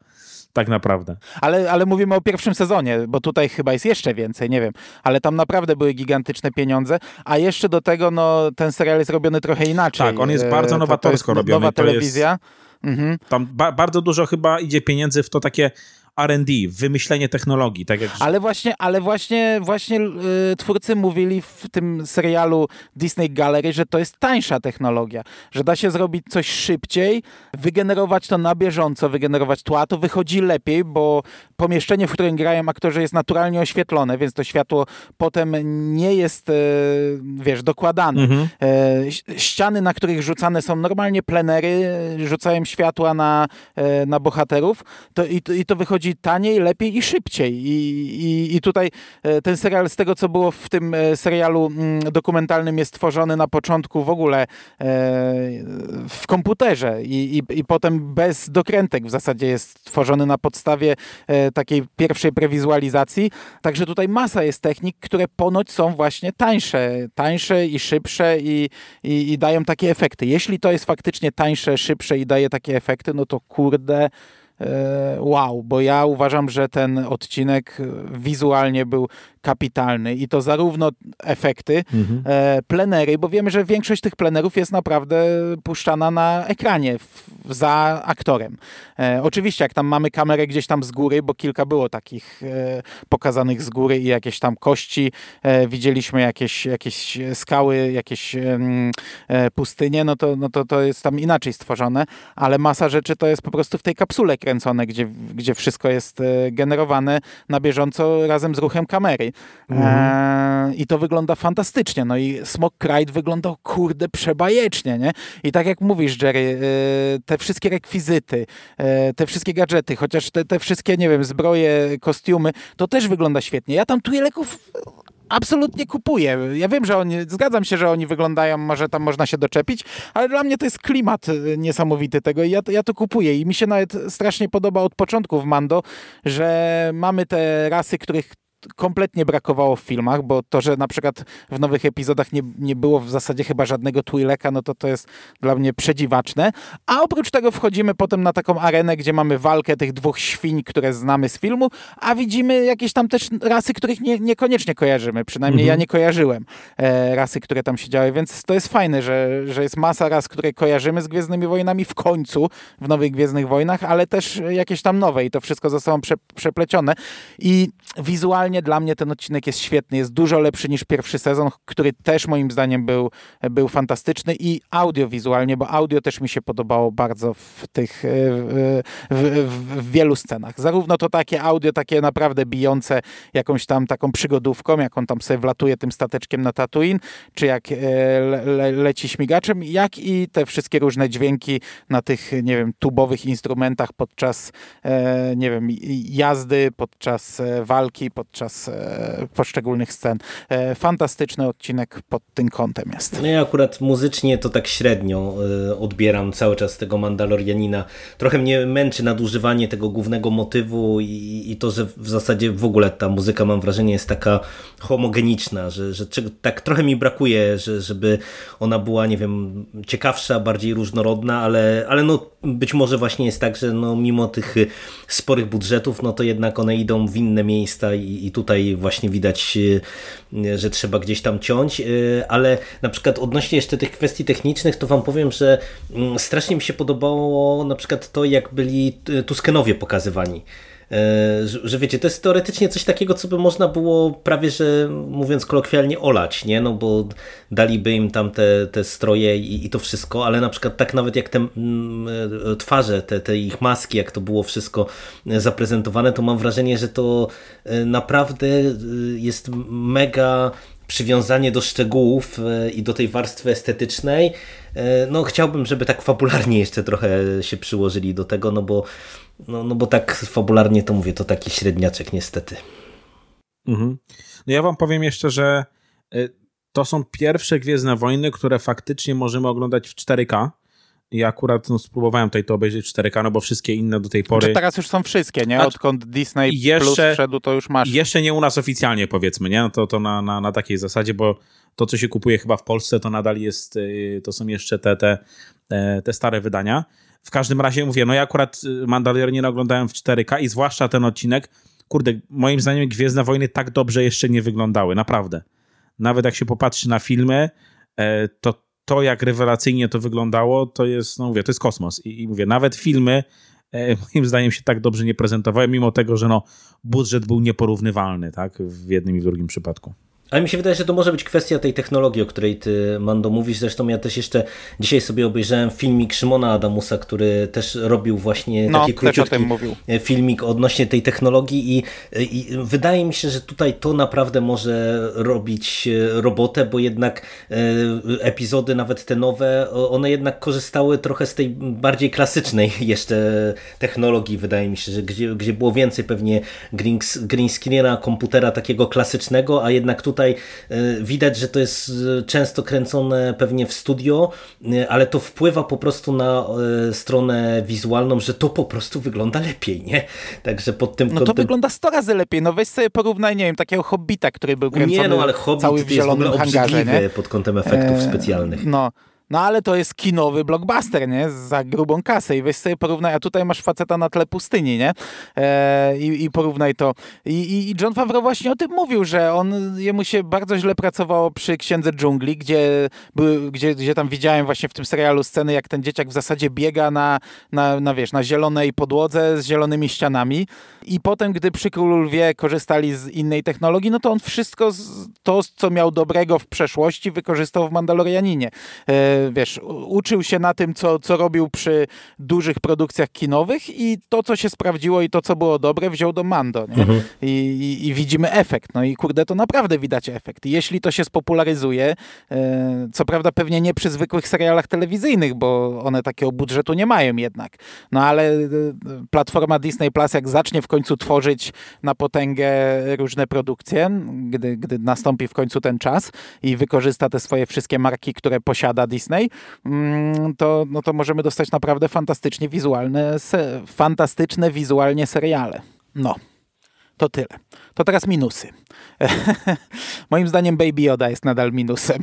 tak naprawdę. Ale, ale mówimy o pierwszym sezonie, bo tutaj chyba jest jeszcze więcej, nie wiem. Ale tam naprawdę były gigantyczne pieniądze, a jeszcze do tego no, ten serial jest robiony trochę inaczej. Tak, on jest bardzo nowatorsko to, to jest robiony. Nowa telewizja. Jest, mhm. Tam ba bardzo dużo chyba idzie pieniędzy w to takie R&D, wymyślenie technologii. Tak jak... Ale właśnie, ale właśnie, właśnie yy, twórcy mówili w tym serialu Disney Gallery, że to jest tańsza technologia, że da się zrobić coś szybciej, wygenerować to na bieżąco, wygenerować tła, to wychodzi lepiej, bo pomieszczenie, w którym grają aktorzy jest naturalnie oświetlone, więc to światło potem nie jest, yy, wiesz, dokładane. Mhm. Yy, ściany, na których rzucane są normalnie plenery, rzucają światła na, na bohaterów to, i, i to wychodzi wychodzi taniej, lepiej i szybciej. I, i, i tutaj e, ten serial, z tego co było w tym e, serialu mm, dokumentalnym, jest tworzony na początku w ogóle e, w komputerze i, i, i potem bez dokrętek w zasadzie jest tworzony na podstawie takiej pierwszej prewizualizacji. Także tutaj masa jest technik, które ponoć są właśnie tańsze, tańsze i szybsze i, i, i dają takie efekty. Jeśli to jest faktycznie tańsze, szybsze i daje takie efekty, no to kurde, wow, bo ja uważam, że ten odcinek wizualnie był kapitalny i to zarówno efekty, mhm. E, plenery, bo wiemy, że większość tych plenerów jest naprawdę puszczana na ekranie w, za aktorem. E, oczywiście, jak tam mamy kamerę gdzieś tam z góry, bo kilka było takich e, pokazanych z góry i jakieś tam kości, e, widzieliśmy jakieś, jakieś skały, jakieś e, pustynie, no to, no to to jest tam inaczej stworzone, ale masa rzeczy to jest po prostu w tej kapsule kręcone, gdzie, gdzie wszystko jest e, generowane na bieżąco razem z ruchem kamery. Mhm. E, I to wygląda fantastycznie. No i Smok Ride wyglądał kurde przebajecznie, nie? I tak jak mówisz, Jerry, e, te wszystkie rekwizyty, e, te wszystkie gadżety, chociaż te, te wszystkie, nie wiem, zbroje, kostiumy, to też wygląda świetnie. Ja tam tu leków absolutnie kupuję. Ja wiem, że oni, zgadzam się, że oni wyglądają, może tam można się doczepić, ale dla mnie to jest klimat y, niesamowity tego i ja, ja to kupuję. I mi się nawet strasznie podoba od początku w Mando, że mamy te rasy, których kompletnie brakowało w filmach, bo to, że na przykład w nowych epizodach nie, nie było w zasadzie chyba żadnego Twileka, no to to jest dla mnie przedziwaczne. A oprócz tego wchodzimy potem na taką arenę, gdzie mamy walkę tych dwóch świń, które znamy z filmu, a widzimy jakieś tam też rasy, których nie, niekoniecznie kojarzymy. Przynajmniej mhm. ja nie kojarzyłem e, rasy, które tam siedziały, więc to jest fajne, że, że jest masa ras, które kojarzymy z Gwiezdnymi Wojnami w końcu, w nowych Gwiezdnych Wojnach, ale też jakieś tam nowe i to wszystko ze sobą prze, przeplecione. I wizualnie wizualnie dla mnie ten odcinek jest świetny, jest dużo lepszy niż pierwszy sezon, który też moim zdaniem był, był fantastyczny i audiowizualnie, bo audio też mi się podobało bardzo w tych w, w, w, wielu scenach. Zarówno to takie audio, takie naprawdę bijące jakąś tam taką przygodówką, jak on tam sobie wlatuje tym stateczkiem na Tatooine, czy jak e, le, le, leci śmigaczem, jak i te wszystkie różne dźwięki na tych, nie wiem, tubowych instrumentach podczas, e, nie wiem, jazdy, podczas e, walki, podczas podczas e, poszczególnych scen. E, fantastyczny odcinek pod tym kątem jest. No ja akurat muzycznie to tak średnio e, odbieram cały czas tego Mandalorianina. Trochę mnie męczy nadużywanie tego głównego motywu i, i to, że w zasadzie w ogóle ta muzyka mam wrażenie jest taka homogeniczna, że, że tak trochę mi brakuje, że, żeby ona była, nie wiem, ciekawsza, bardziej różnorodna, ale, ale no być może właśnie jest tak, że no mimo tych sporych budżetów, no to jednak one idą w inne miejsca i, i tutaj właśnie widać, e, że trzeba gdzieś tam ciąć, e, ale na przykład odnośnie jeszcze tych kwestii technicznych, to wam powiem, że mm, strasznie mi się podobało na przykład to, jak byli e, Tuskenowie pokazywani. E, że wiecie, to jest teoretycznie coś takiego, co by można było prawie, że mówiąc kolokwialnie olać, nie? No bo daliby im tam te, te stroje i, i to wszystko, ale na przykład tak nawet jak te mm, e, twarze, te, te ich maski, jak to było wszystko zaprezentowane, to mam wrażenie, że to e, naprawdę jest mega przywiązanie do szczegółów i do tej warstwy estetycznej. No chciałbym, żeby tak fabularnie jeszcze trochę się przyłożyli do tego, no bo no, no bo tak fabularnie to mówię, to taki średniaczek niestety. Mhm. No ja wam powiem jeszcze, że y, to są pierwsze Gwiezdne Wojny, które faktycznie możemy oglądać w 4K Ja akurat no, spróbowałem tutaj to obejrzeć w 4K, no bo wszystkie inne do tej pory... Znaczy teraz już są wszystkie, nie? Odkąd Disney jeszcze, Plus wszedł, to już masz. Jeszcze nie u nas oficjalnie, powiedzmy, nie? No to, to na, na, na takiej zasadzie, bo to, co się kupuje chyba w Polsce, to nadal jest, y, to są jeszcze te, te, te stare wydania. W każdym razie mówię, no ja akurat y, Mandalorian oglądałem w 4K i zwłaszcza ten odcinek, kurde, moim zdaniem Gwiezdne Wojny tak dobrze jeszcze nie wyglądały, naprawdę. Nawet jak się popatrzy na filmy, e, to to, jak rewelacyjnie to wyglądało, to jest, no mówię, to jest kosmos. I, i mówię, nawet filmy e, moim zdaniem się tak dobrze nie prezentowały, mimo tego, że no, budżet był nieporównywalny, tak, w jednym i w drugim przypadku. Ale mi się wydaje, że to może być kwestia tej technologii, o której ty, Mando, mówisz. Zresztą ja też jeszcze dzisiaj sobie obejrzałem filmik Szymona Adamusa, który też robił właśnie no, taki króciutki e, filmik odnośnie tej technologii i, i, wydaje mi się, że tutaj to naprawdę może robić e, robotę, bo jednak e, epizody, nawet te nowe, one jednak korzystały trochę z tej bardziej klasycznej jeszcze technologii, wydaje mi się, że gdzie, gdzie było więcej pewnie green, green screena, komputera takiego klasycznego, a jednak tutaj tutaj e, widać, że to jest e, często kręcone pewnie w studio, e, ale to wpływa po prostu na stronę wizualną, że to po prostu wygląda lepiej, nie? Także pod tym No to wygląda 100 razy lepiej. No weź sobie porównaj, nie wiem, takiego Hobbita, który był kręcony nie, no, ale Hobbit cały w zielonym hangarze, nie? pod kątem efektów e... specjalnych. No, no ale to jest kinowy blockbuster, nie? Za grubą kasę i weź sobie porównaj, a tutaj masz faceta na tle pustyni, nie? E, i, I porównaj to. I, I John Favreau właśnie o tym mówił, że on, jemu się bardzo źle pracowało przy Księdze Dżungli, gdzie, były, gdzie, gdzie tam widziałem właśnie w tym serialu sceny, jak ten dzieciak w zasadzie biega na, na, na wiesz, na zielonej podłodze z zielonymi ścianami i potem, gdy przy Królu Lwie korzystali z innej technologii, no to on wszystko z, to, co miał dobrego w przeszłości, wykorzystał w Mandalorianinie. E, wiesz, uczył się na tym, co, co robił przy dużych produkcjach kinowych i to, co się sprawdziło i to, co było dobre, wziął do Mando. Mhm. I, i, I, widzimy efekt. No i kurde, to naprawdę widać efekt. I jeśli to się spopularyzuje, e, co prawda pewnie nie przy zwykłych serialach telewizyjnych, bo one takiego budżetu nie mają jednak. No ale e, platforma Disney Plus, jak zacznie w końcu tworzyć na potęgę różne produkcje, gdy, gdy nastąpi w końcu ten czas i wykorzysta te swoje wszystkie marki, które posiada Disney, Disney, mm, to, no to możemy dostać naprawdę fantastycznie wizualne, fantastyczne wizualnie seriale. No, to tyle. To teraz minusy. Moim zdaniem Baby Yoda jest nadal minusem.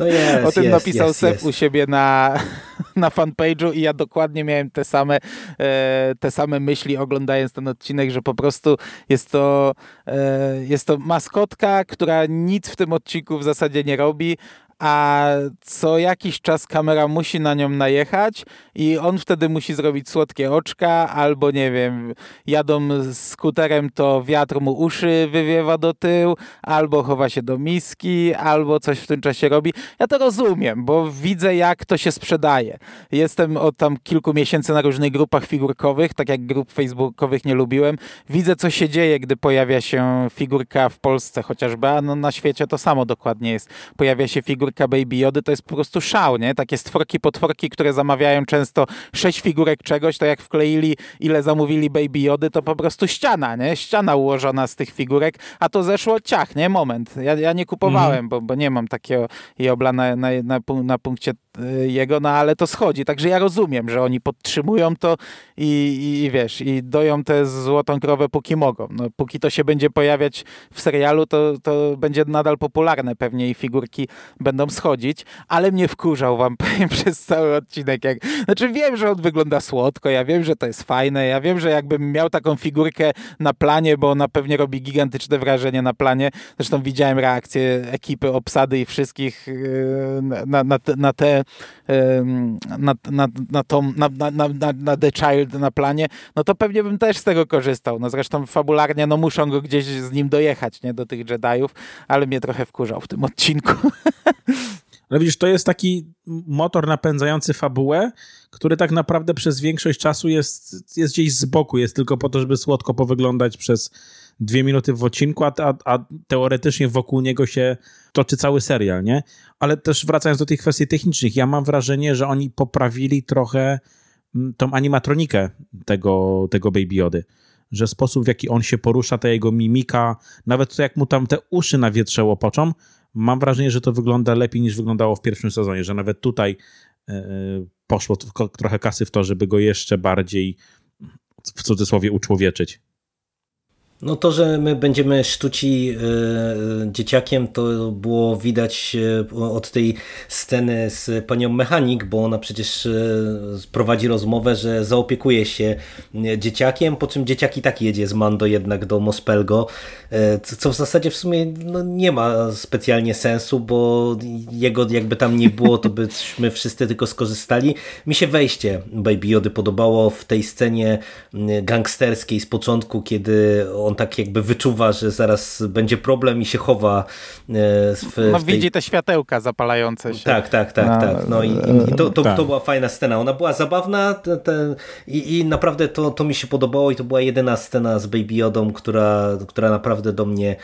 No jest, o tym jest, napisał jest, Sef u siebie na, na fanpage'u i ja dokładnie miałem te same, e, te same myśli oglądając ten odcinek, że po prostu jest to, e, jest to maskotka, która nic w tym odcinku w zasadzie nie robi, a co jakiś czas kamera musi na nią najechać i on wtedy musi zrobić słodkie oczka, albo nie wiem, jadą skuterem, to wiatr mu uszy wywiewa do tyłu, albo chowa się do miski, albo coś w tym czasie robi. Ja to rozumiem, bo widzę jak to się sprzedaje. Jestem od tam kilku miesięcy na różnych grupach figurkowych, tak jak grup facebookowych nie lubiłem. Widzę co się dzieje, gdy pojawia się figurka w Polsce chociażby, a no na świecie to samo dokładnie jest. Pojawia się figurka figurka Baby Jody to jest po prostu szał, nie? Takie stworki, potworki, które zamawiają często sześć figurek czegoś, to jak wkleili ile zamówili Baby Jody, to po prostu ściana, nie? Ściana ułożona z tych figurek, a to zeszło ciach, nie? Moment. Ja, ja nie kupowałem, mhm. bo, bo nie mam takiego jobla na, na, na, na punkcie y, jego, no ale to schodzi. Także ja rozumiem, że oni podtrzymują to i, i, i wiesz, i doją tę złotą krowę póki mogą. No, póki to się będzie pojawiać w serialu, to, to będzie nadal popularne pewnie i figurki będą będą schodzić, ale mnie wkurzał wam powiem przez cały odcinek. Jak... Znaczy wiem, że on wygląda słodko, ja wiem, że to jest fajne, ja wiem, że jakbym miał taką figurkę na planie, bo ona pewnie robi gigantyczne wrażenie na planie. Zresztą widziałem reakcję ekipy, obsady i wszystkich yy, na, na, na te na, na, na, tą, na, na, na, na The Child na planie, no to pewnie bym też z tego korzystał. No zresztą fabularnie no muszą go gdzieś z nim dojechać, nie, do tych Jediów, ale mnie trochę wkurzał w tym odcinku. Ale widzisz, to jest taki motor napędzający fabułę, który tak naprawdę przez większość czasu jest, jest gdzieś z boku, jest tylko po to, żeby słodko powyglądać przez dwie minuty w odcinku, a, a, a teoretycznie wokół niego się toczy cały serial, nie? Ale też wracając do tych kwestii technicznych, ja mam wrażenie, że oni poprawili trochę mm, tą animatronikę tego, tego Baby Jody że sposób, w jaki on się porusza, ta jego mimika, nawet to, jak mu tam te uszy na wietrze łopoczą, mam wrażenie, że to wygląda lepiej niż wyglądało w pierwszym sezonie, że nawet tutaj e, poszło trochę kasy w to, żeby go jeszcze bardziej w cudzysłowie uczłowieczyć. No to, że my będziemy sztuci y, dzieciakiem, to było widać e, od tej sceny z panią mechanik, bo ona przecież y, prowadzi rozmowę, że zaopiekuje się dzieciakiem, po czym dzieciak i tak jedzie z Mando jednak do Mospelgo, co w zasadzie w sumie no, nie ma specjalnie sensu, bo jego jakby tam nie było, to byśmy wszyscy tylko skorzystali. Mi się wejście Baby Jody podobało w tej scenie gangsterskiej z początku, kiedy on tak jakby wyczuwa, że zaraz będzie problem i się chowa. E, w, no w tej... widzi te światełka zapalające się. Tak, tak, tak. Na... tak. No i, i to, to, tak. to, była fajna scena. Ona była zabawna te, te, i, i naprawdę to, to mi się podobało i to była jedyna scena z Baby Yodą, która, która naprawdę do mnie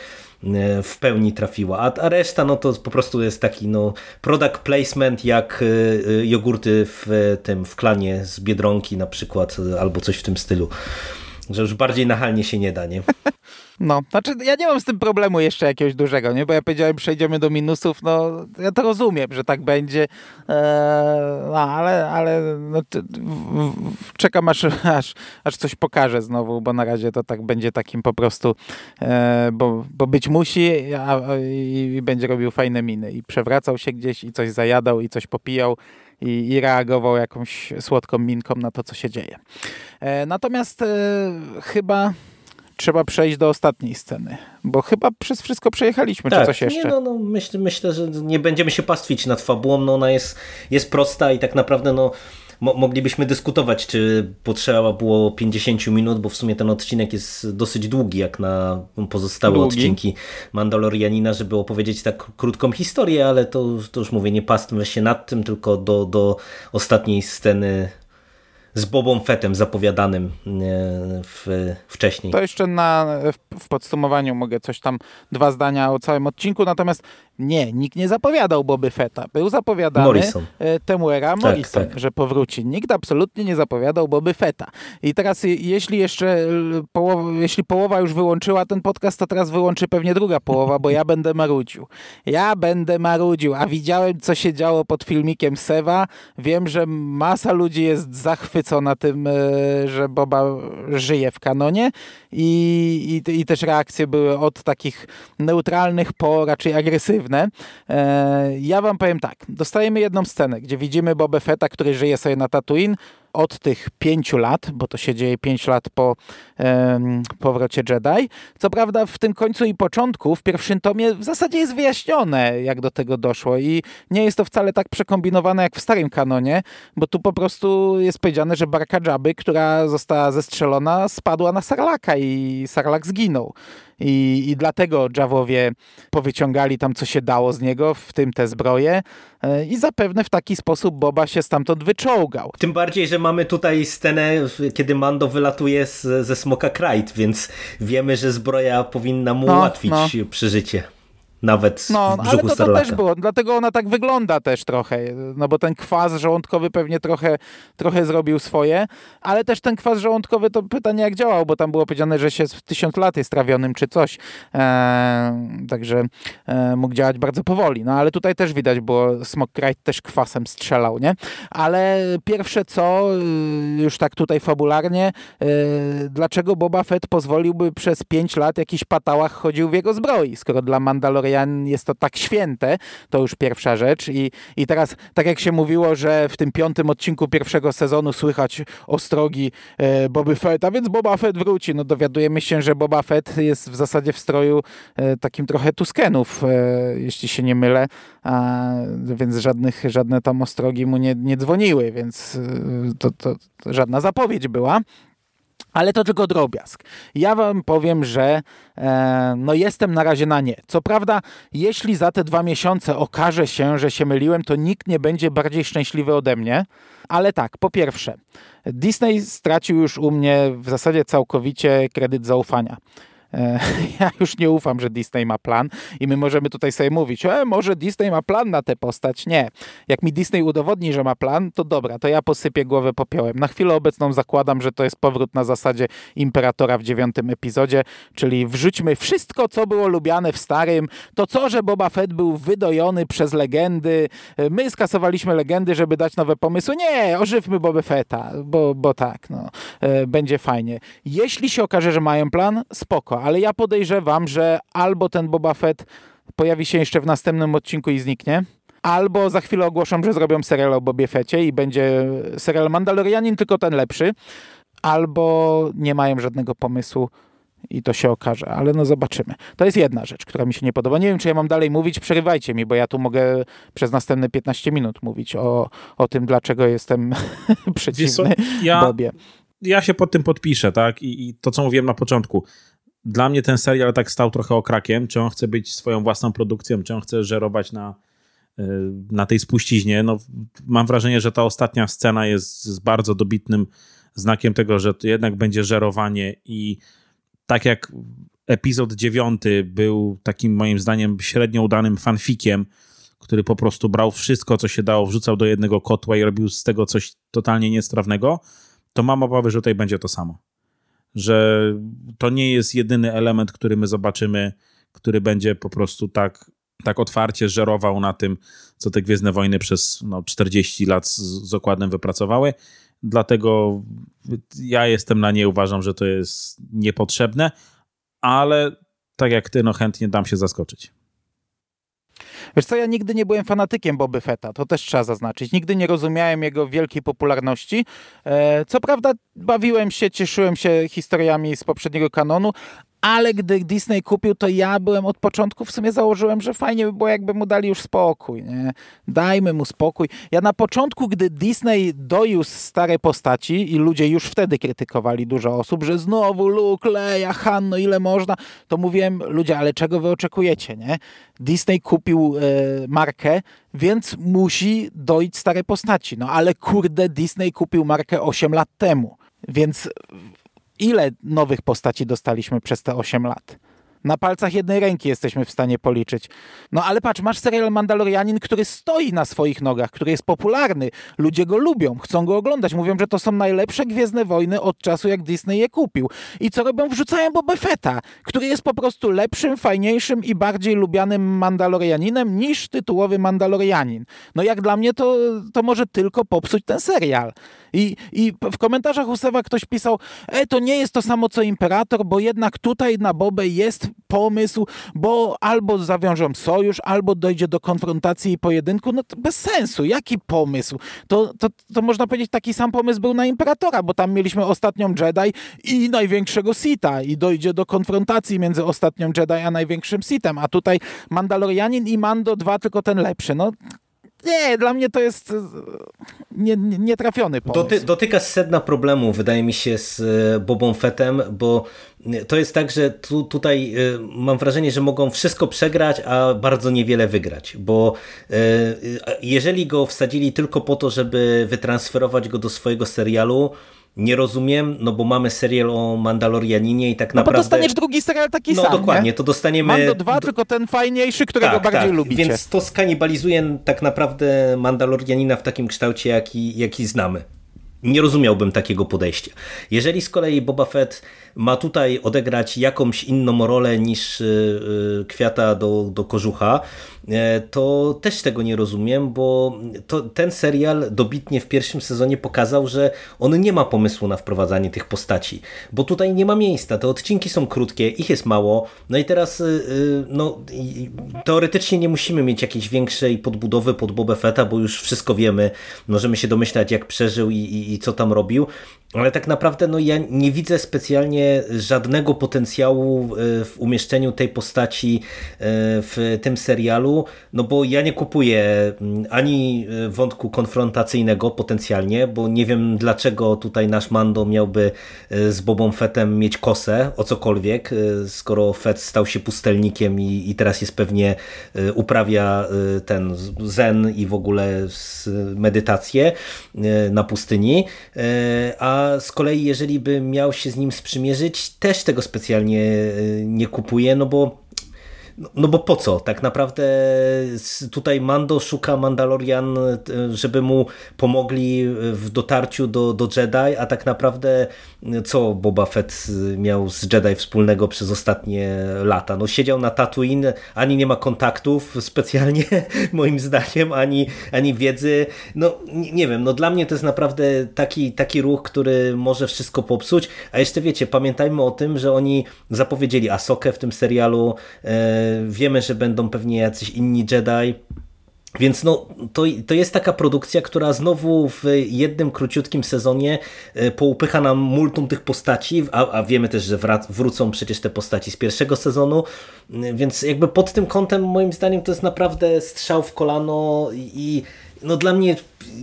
e, w pełni trafiła. A, a reszta no to po prostu jest taki no product placement jak e, jogurty w tym w klanie z Biedronki na przykład albo coś w tym stylu. Że już bardziej nachalnie się nie da, nie? No, znaczy ja nie mam z tym problemu jeszcze jakiegoś dużego, nie? Bo ja powiedziałem, przejdziemy do minusów, no ja to rozumiem, że tak będzie, eee, no ale, ale no, czekam aż, aż, aż coś pokaże znowu, bo na razie to tak będzie takim po prostu, e, bo, bo być musi a, i, i będzie robił fajne miny i przewracał się gdzieś i coś zajadał i coś popijał i, i reagował jakąś słodką minką na to, co się dzieje. E, natomiast e, chyba trzeba przejść do ostatniej sceny, bo chyba przez wszystko przejechaliśmy, tak, czy coś jeszcze? Nie, no, no, myślę, myślę, że nie będziemy się pastwić nad fabułą, no ona jest, jest prosta i tak naprawdę no moglibyśmy dyskutować, czy potrzeba było 50 minut, bo w sumie ten odcinek jest dosyć długi, jak na pozostałe długi. odcinki Mandalorianina, żeby opowiedzieć tak krótką historię, ale to, to już mówię, nie pastwmy się nad tym, tylko do, do ostatniej sceny z Bobą Fettem zapowiadanym e, w, wcześniej. To jeszcze na, w podsumowaniu mogę coś tam, dwa zdania o całym odcinku, natomiast nie, nikt nie zapowiadał Boby Fetta. Był zapowiadany Morrison. E, Temuera tak, Morrison, tak. że powróci. Nikt absolutnie nie zapowiadał Boby Fetta. I teraz jeśli jeszcze połowa, jeśli połowa już wyłączyła ten podcast, to teraz wyłączy pewnie druga połowa, bo ja będę marudził. Ja będę marudził, a widziałem co się działo pod filmikiem Sewa. Wiem, że masa ludzi jest zachwycona tym, e, że Boba żyje w kanonie i, i, i też reakcje były od takich neutralnych po raczej agresywnych E, ja wam powiem tak, dostajemy jedną scenę, gdzie widzimy Boba Fetta, który żyje sobie na Tatooine, od tych pięciu lat, bo to się dzieje pięć lat po powrocie Jedi. Co prawda w tym końcu i początku, w pierwszym tomie w zasadzie jest wyjaśnione, jak do tego doszło i nie jest to wcale tak przekombinowane jak w starym kanonie, bo tu po prostu jest powiedziane, że barka Jabby, która została zestrzelona, spadła na Sarlaka i Sarlak zginął. I, I dlatego Jawowie powyciągali tam, co się dało z niego, w tym te zbroje. E, I zapewne w taki sposób Boba się stamtąd wyczołgał. Tym bardziej, że mamy tutaj scenę, kiedy Mando wylatuje z, ze Smoka Krajt, więc wiemy, że zbroja powinna mu no, ułatwić no. przeżycie nawet no, w brzuchu ale to, to też było, dlatego ona tak wygląda też trochę, no bo ten kwas żołądkowy pewnie trochę, trochę zrobił swoje, ale też ten kwas żołądkowy to pytanie jak działał, bo tam było powiedziane, że się tysiąc lat jest trawionym czy coś, e, także e, mógł działać bardzo powoli, no ale tutaj też widać, bo Smok Krajt też kwasem strzelał, nie? Ale pierwsze co, y, już tak tutaj fabularnie, e, dlaczego Boba Fett pozwoliłby przez pięć lat jakiś patałach chodził w jego zbroi, skoro dla Mandalorian jest to tak święte, to już pierwsza rzecz. I, I teraz, tak jak się mówiło, że w tym piątym odcinku pierwszego sezonu słychać ostrogi e, Boby Fett, a więc Boba Fett wróci. No dowiadujemy się, że Boba Fett jest w zasadzie w stroju e, takim trochę Tuskenów, e, jeśli się nie mylę, a, więc żadnych, żadne tam ostrogi mu nie, nie dzwoniły, więc e, to, to, to żadna zapowiedź była. Ale to tylko drobiazg. Ja wam powiem, że e, no jestem na razie na nie. Co prawda, jeśli za te dwa miesiące okaże się, że się myliłem, to nikt nie będzie bardziej szczęśliwy ode mnie. Ale tak, po pierwsze, Disney stracił już u mnie w zasadzie całkowicie kredyt zaufania. E, ja już nie ufam, że Disney ma plan i my możemy tutaj sobie mówić, e, może Disney ma plan na tę postać. Nie. Jak mi Disney udowodni, że ma plan, to dobra, to ja posypię głowę popiołem. Na chwilę obecną zakładam, że to jest powrót na zasadzie Imperatora w dziewiątym epizodzie, czyli wrzućmy wszystko, co było lubiane w starym, to co, że Boba Fett był wydojony przez legendy, e, my skasowaliśmy legendy, żeby dać nowe pomysły. Nie, ożywmy Boba Fetta, bo, bo tak, no, e, będzie fajnie. Jeśli się okaże, że mają plan, spoko, ale ja podejrzewam, że albo ten Boba Fett pojawi się jeszcze w następnym odcinku i zniknie, albo za chwilę ogłoszą, że zrobią serial o Bobie Fecie i będzie serial Mandalorianin, tylko ten lepszy, albo nie mają żadnego pomysłu i to się okaże, ale no zobaczymy. To jest jedna rzecz, która mi się nie podoba. Nie wiem, czy ja mam dalej mówić, przerywajcie mi, bo ja tu mogę przez następne 15 minut mówić o, o tym, dlaczego jestem przeciwny ja, Bobie. Ja się pod tym podpiszę, tak? I, I to, co mówiłem na początku. Dla mnie ten serial tak stał trochę okrakiem, czy on chce być swoją własną produkcją, czy on chce żerować na, y, na tej spuściźnie. No, mam wrażenie, że ta ostatnia scena jest z bardzo dobitnym znakiem tego, że to jednak będzie żerowanie i tak jak epizod dziewiąty był takim moim zdaniem średnio udanym fanfikiem, który po prostu brał wszystko, co się dało, wrzucał do jednego kotła i robił z tego coś totalnie niestrawnego, to mam obawy, że tutaj będzie to samo. Że to nie jest jedyny element, który my zobaczymy, który będzie po prostu tak, tak otwarcie żerował na tym, co te Gwiezdne Wojny przez no, 40 lat z, z okładem wypracowały. Dlatego ja jestem na nie, uważam, że to jest niepotrzebne, ale tak jak ty, no chętnie dam się zaskoczyć. Wiesz co, ja nigdy nie byłem fanatykiem Boby Fetta, to też trzeba zaznaczyć. Nigdy nie rozumiałem jego wielkiej popularności. E, co prawda bawiłem się, cieszyłem się historiami z poprzedniego kanonu, ale gdy Disney kupił, to ja byłem od początku, w sumie założyłem, że fajnie by było, jakby mu dali już spokój. Nie? Dajmy mu spokój. Ja na początku, gdy Disney doił stare postaci i ludzie już wtedy krytykowali dużo osób, że znowu Luke, Leia, Han, no ile można, to mówiłem, ludzie, ale czego wy oczekujecie, nie? Disney kupił e, markę, więc musi doić stare postaci. No ale kurde, Disney kupił markę 8 lat temu. Więc ile nowych postaci dostaliśmy przez te 8 lat? Na palcach jednej ręki jesteśmy w stanie policzyć. No ale patrz, masz serial Mandalorianin, który stoi na swoich nogach, który jest popularny. Ludzie go lubią, chcą go oglądać. Mówią, że to są najlepsze Gwiezdne Wojny od czasu, jak Disney je kupił. I co robią? Wrzucają Boba Fetta, który jest po prostu lepszym, fajniejszym i bardziej lubianym Mandalorianinem niż tytułowy Mandalorianin. No jak dla mnie to, to może tylko popsuć ten serial. I, I w komentarzach u Sewa ktoś pisał, e, to nie jest to samo co Imperator, bo jednak tutaj na Bobę jest pomysł, bo albo zawiążą sojusz, albo dojdzie do konfrontacji i pojedynku. No to bez sensu. Jaki pomysł? To, to, to można powiedzieć, taki sam pomysł był na Imperatora, bo tam mieliśmy ostatnią Jedi i największego Sita i dojdzie do konfrontacji między ostatnią Jedi a największym Sitem, a tutaj Mandalorianin i Mando dwa, tylko ten lepszy. No nie, dla mnie to jest e, nietrafiony nie, pomysł. Doty, dotyka sedna problemu, wydaje mi się, z e, Bobą Fettem, bo to jest tak, że tu, tutaj e, mam wrażenie, że mogą wszystko przegrać, a bardzo niewiele wygrać, bo jeżeli go wsadzili tylko po to, żeby wytransferować go do swojego serialu, nie rozumiem, no bo mamy serial o Mandalorianinie i tak no naprawdę... No dostaniesz drugi serial taki no, sam, No dokładnie, nie? to dostaniemy... Mando 2, tylko ten fajniejszy, którego tak, bardziej tak. lubicie. Więc to skanibalizuje tak naprawdę Mandalorianina w takim kształcie, jaki, jaki znamy. Nie rozumiałbym takiego podejścia. Jeżeli z kolei Boba Fett ma tutaj odegrać jakąś inną rolę niż y, y, kwiata do, do kożucha, e, to też tego nie rozumiem, bo to, ten serial dobitnie w pierwszym sezonie pokazał, że on nie ma pomysłu na wprowadzanie tych postaci, bo tutaj nie ma miejsca, te odcinki są krótkie, ich jest mało, no i teraz y, no, teoretycznie nie musimy mieć jakiejś większej podbudowy pod Boba Fetta, bo już wszystko wiemy, możemy się domyślać jak przeżył i, i, i co tam robił, ale tak naprawdę no, ja nie widzę specjalnie żadnego potencjału e, w umieszczeniu tej postaci e, w tym serialu, no bo ja nie kupuję mm, ani e, wątku konfrontacyjnego potencjalnie, bo nie wiem dlaczego tutaj nasz Mando miałby z Bobą Fettem mieć kosę o cokolwiek, skoro Fett stał się pustelnikiem i, i teraz jest pewnie uprawia ten zen i w ogóle medytację na pustyni, a a z kolei jeżeli by miał się z nim sprzymierzyć, też tego specjalnie nie kupuję, no bo no, no bo po co? Tak naprawdę tutaj Mando szuka Mandalorian, e, żeby mu pomogli w dotarciu do, do Jedi, a tak naprawdę e, co Boba Fett miał z Jedi wspólnego przez ostatnie lata? No siedział na Tatooine, ani nie ma kontaktów specjalnie, moim zdaniem, ani, ani wiedzy. No nie wiem, no dla mnie to jest naprawdę taki, taki ruch, który może wszystko popsuć, a jeszcze wiecie, pamiętajmy o tym, że oni zapowiedzieli Asokę w tym serialu, e, Wiemy, że będą pewnie jacyś inni Jedi. Więc no, to, to jest taka produkcja, która znowu w jednym króciutkim sezonie e, poupycha nam multum tych postaci, a, a wiemy też, że wrócą przecież te postaci z pierwszego sezonu, więc jakby pod tym kątem moim zdaniem to jest naprawdę strzał w kolano i no dla mnie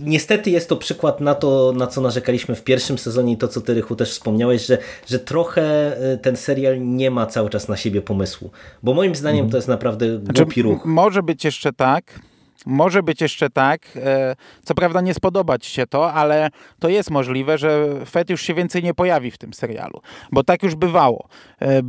niestety jest to przykład na to, na co narzekaliśmy w pierwszym sezonie i to, co ty Rychu też wspomniałeś, że, że trochę y, ten serial nie ma cały czas na siebie pomysłu. Bo moim zdaniem mhm. to jest naprawdę znaczy, głupi ruch. Może być jeszcze tak, może być jeszcze tak, e, co prawda nie spodobać się to, ale to jest możliwe, że Fett już się więcej nie pojawi w tym serialu, bo tak już bywało. E,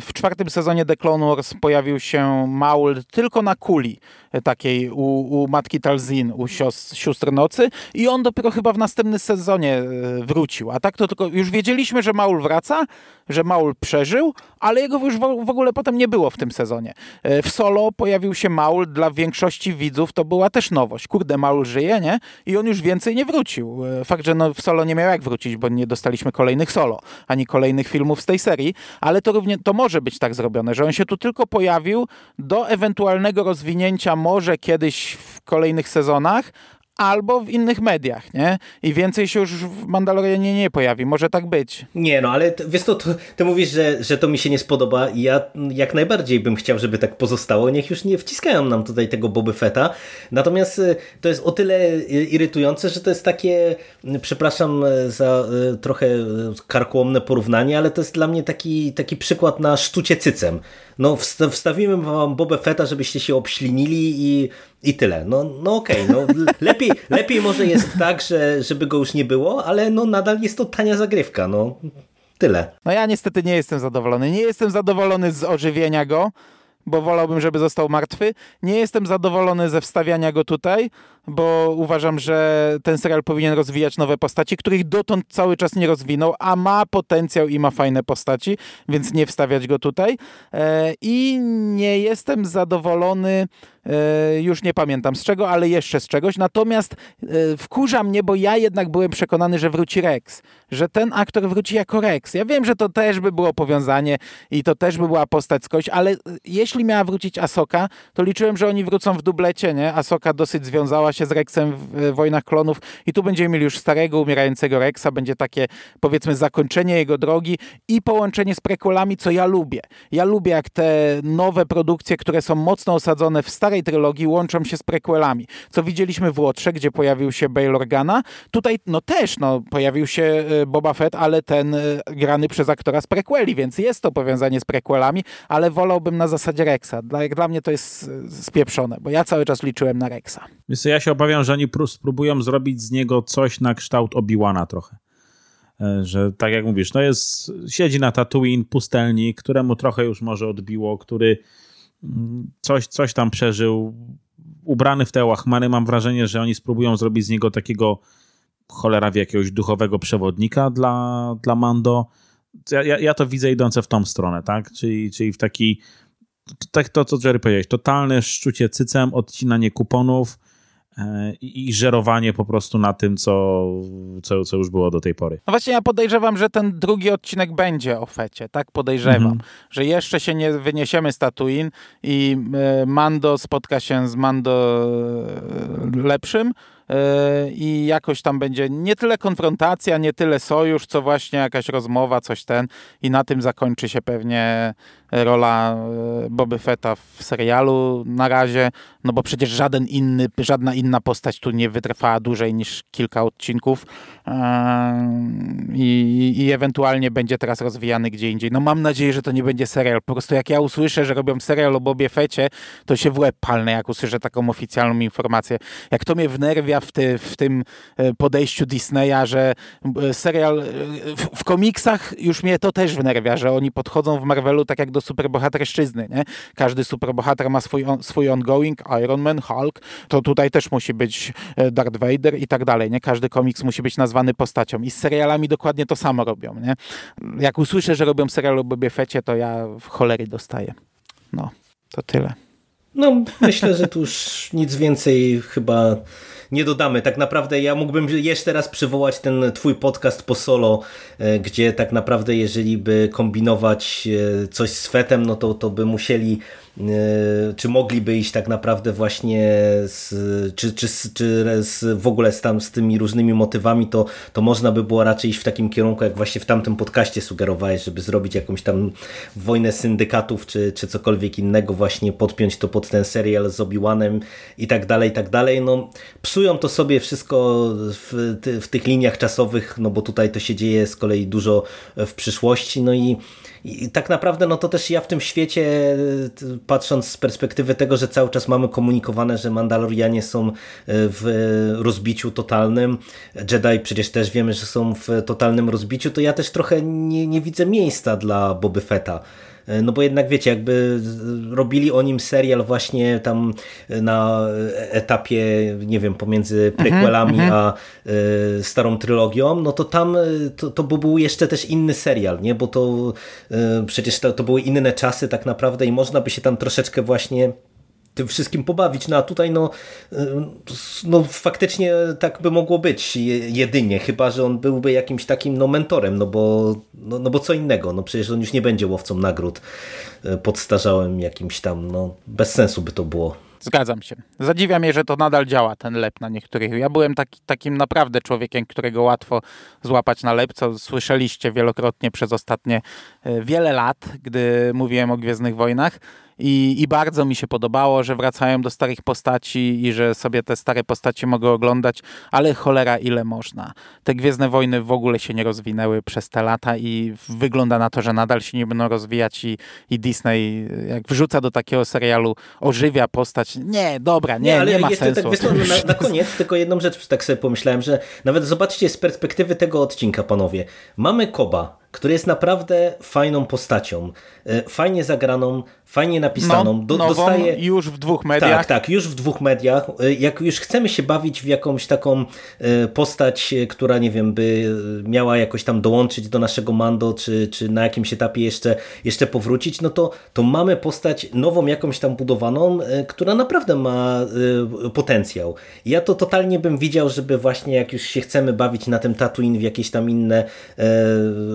w czwartym sezonie The Clone Wars pojawił się Maul tylko na kuli e, takiej u, u matki Talzin, u siostr, sióstr nocy i on dopiero chyba w następnym sezonie wrócił. A tak to tylko już wiedzieliśmy, że Maul wraca, że Maul przeżył, ale jego już w ogóle potem nie było w tym sezonie. W solo pojawił się Maul dla większości widzów to była też nowość. Kurde, Maul żyje, nie? I on już więcej nie wrócił. E, fakt, że no w solo nie miał jak wrócić, bo nie dostaliśmy kolejnych solo, ani kolejnych filmów z tej serii, ale to równie, to może być tak zrobione, że on się tu tylko pojawił do ewentualnego rozwinięcia może kiedyś w kolejnych sezonach, albo w innych mediach, nie? I więcej się już w Mandalorianie nie pojawi. Może tak być. Nie, no ale wiesz to, to, ty mówisz, że, że to mi się nie spodoba i ja jak najbardziej bym chciał, żeby tak pozostało. Niech już nie wciskają nam tutaj tego Boby Fetta. Natomiast y, to jest o tyle irytujące, że to jest takie, przepraszam y, za y, trochę karkołomne porównanie, ale to jest dla mnie taki, taki przykład na sztucie cycem. No wstawimy wam Boba Fetta, żebyście się obślinili i, i tyle. No, no okej, okay, no lepiej, lepiej może jest tak, że, żeby go już nie było, ale no nadal jest to tania zagrywka, no tyle. No ja niestety nie jestem zadowolony. Nie jestem zadowolony z ożywienia go, bo wolałbym, żeby został martwy. Nie jestem zadowolony ze wstawiania go tutaj, bo uważam, że ten serial powinien rozwijać nowe postaci, których dotąd cały czas nie rozwinął, a ma potencjał i ma fajne postaci, więc nie wstawiać go tutaj. E, I nie jestem zadowolony, już nie pamiętam z czego, ale jeszcze z czegoś. Natomiast e, wkurza mnie, bo ja jednak byłem przekonany, że wróci Rex, że ten aktor wróci jako Rex. Ja wiem, że to też by było powiązanie i to też by była postać skądś, ale jeśli miała wrócić Asoka, to liczyłem, że oni wrócą w dublecie, nie? Asoka dosyć związała się z Rexem w Wojnach Klonów i tu będziemy mieli już starego, umierającego Rexa, będzie takie powiedzmy zakończenie jego drogi i połączenie z prequelami, co ja lubię. Ja lubię jak te nowe produkcje, które są mocno osadzone w starej trylogii, łączą się z prequelami. Co widzieliśmy w Łotrze, gdzie pojawił się Bail Organa. Tutaj no też no, pojawił się e, Boba Fett, ale ten e, grany przez aktora z prequeli, więc jest to powiązanie z prequelami, ale wolałbym na zasadzie Rexa. Dla, dla mnie to jest e, spieprzone, bo ja cały czas liczyłem na Rexa. Więc ja się obawiam, że oni spróbują zrobić z niego coś na kształt Obi-Wana trochę. E, że tak jak mówisz, no jest, siedzi na Tatooine, pustelnik, któremu trochę już może odbiło, który coś, coś tam przeżył, ubrany w te łachmany. Mam wrażenie, że oni spróbują zrobić z niego takiego cholera w jakiegoś duchowego przewodnika dla, dla Mando. Ja, ja to widzę idące w tą stronę, tak? Czyli, czyli w taki, tak to, co Jerry powiedziałeś, totalne szczucie cycem, odcinanie kuponów, i, i żerowanie po prostu na tym, co, co, co już było do tej pory. No właśnie ja podejrzewam, że ten drugi odcinek będzie o fecie, tak podejrzewam, mhm. że jeszcze się nie wyniesiemy z Tatooine i e, Mando spotka się z Mando e, lepszym, e, i jakoś tam będzie nie tyle konfrontacja, nie tyle sojusz, co właśnie jakaś rozmowa, coś ten i na tym zakończy się pewnie rola Boby Fetta w serialu na razie, no bo przecież żaden inny, żadna inna postać tu nie wytrwała dłużej niż kilka odcinków i, i ewentualnie będzie teraz rozwijany gdzie indziej. No mam nadzieję, że to nie będzie serial. Po prostu jak ja usłyszę, że robią serial o Bobie Fecie, to się w łeb palnę, jak usłyszę taką oficjalną informację. Jak to mnie wnerwia w, ty, w tym e, podejściu Disneya, że e, serial e, w, w, komiksach już mnie to też wnerwia, że oni podchodzą w Marvelu tak jak do superbohaterszczyzny, nie? Każdy superbohater ma swój, on, swój ongoing, Iron Man, Hulk, to tutaj też musi być Darth Vader i tak dalej, nie? Każdy komiks musi być nazwany postacią i z serialami dokładnie to samo robią, nie? Jak usłyszę, że robią serial o Bobie Fecie, to ja w cholery dostaję. No, to tyle. No, myślę, że tu już nic więcej chyba nie dodamy. Tak naprawdę ja mógłbym jeszcze raz przywołać ten twój podcast po solo, e, gdzie tak naprawdę jeżeli by kombinować e, coś z fetem, no to, to by musieli czy mogliby iść tak naprawdę właśnie z, czy, czy, czy z, w ogóle z, tam, z tymi różnymi motywami, to, to można by było raczej iść w takim kierunku, jak właśnie w tamtym podcaście sugerowałeś, żeby zrobić jakąś tam wojnę syndykatów, czy, czy cokolwiek innego, właśnie podpiąć to pod ten serial z Obi-Wanem i tak dalej, i tak dalej. No, psują to sobie wszystko w, w tych liniach czasowych, no bo tutaj to się dzieje z kolei dużo w przyszłości, no i i tak naprawdę no to też ja w tym świecie, patrząc z perspektywy tego, że cały czas mamy komunikowane, że Mandalorianie są e, w rozbiciu totalnym, Jedi przecież też wiemy, że są w totalnym rozbiciu, to ja też trochę nie, nie widzę miejsca dla Boby Fetta. E, no bo jednak wiecie, jakby robili o nim serial właśnie tam na etapie, nie wiem, pomiędzy mhm, prequelami -hmm. a y, starą trylogią, no to tam to, to był jeszcze też inny serial, nie? Bo to y, przecież to, to były inne czasy tak naprawdę i można by się tam troszeczkę właśnie tym wszystkim pobawić. No a tutaj no, y, no faktycznie tak by mogło być jedynie, chyba że on byłby jakimś takim no, mentorem, no bo, no, no bo co innego, no przecież on już nie będzie łowcą nagród y, podstarzałym jakimś tam, no bez sensu by to było. Zgadzam się. Zadziwia mnie, że to nadal działa, ten lep na niektórych. Ja byłem taki, takim naprawdę człowiekiem, którego łatwo złapać na lep, co słyszeliście wielokrotnie przez ostatnie y, wiele lat, gdy mówiłem o Gwiezdnych Wojnach. I, I, bardzo mi się podobało, że wracają do starych postaci i że sobie te stare postacie mogę oglądać, ale cholera ile można. Te Gwiezdne Wojny w ogóle się nie rozwinęły przez te lata i wygląda na to, że nadal się nie będą rozwijać i, i Disney jak wrzuca do takiego serialu, ożywia postać. Nie, dobra, nie, nie, ale nie ma sensu. Tak, na, na koniec tylko jedną rzecz tak sobie pomyślałem, że nawet zobaczcie z perspektywy tego odcinka, panowie. Mamy Koba, który jest naprawdę fajną postacią, e, fajnie zagraną, fajnie napisaną. No, Do, dostaje już w dwóch mediach. Tak, tak, już w dwóch mediach. E, jak już chcemy się bawić w jakąś taką e, postać, która nie wiem, by miała jakoś tam dołączyć do naszego Mando, czy, czy na jakimś etapie jeszcze, jeszcze powrócić, no to, to mamy postać nową jakąś tam budowaną, która naprawdę ma potencjał. Ja to totalnie bym widział, żeby właśnie jak już się chcemy bawić na tym Tatooine w jakieś tam inne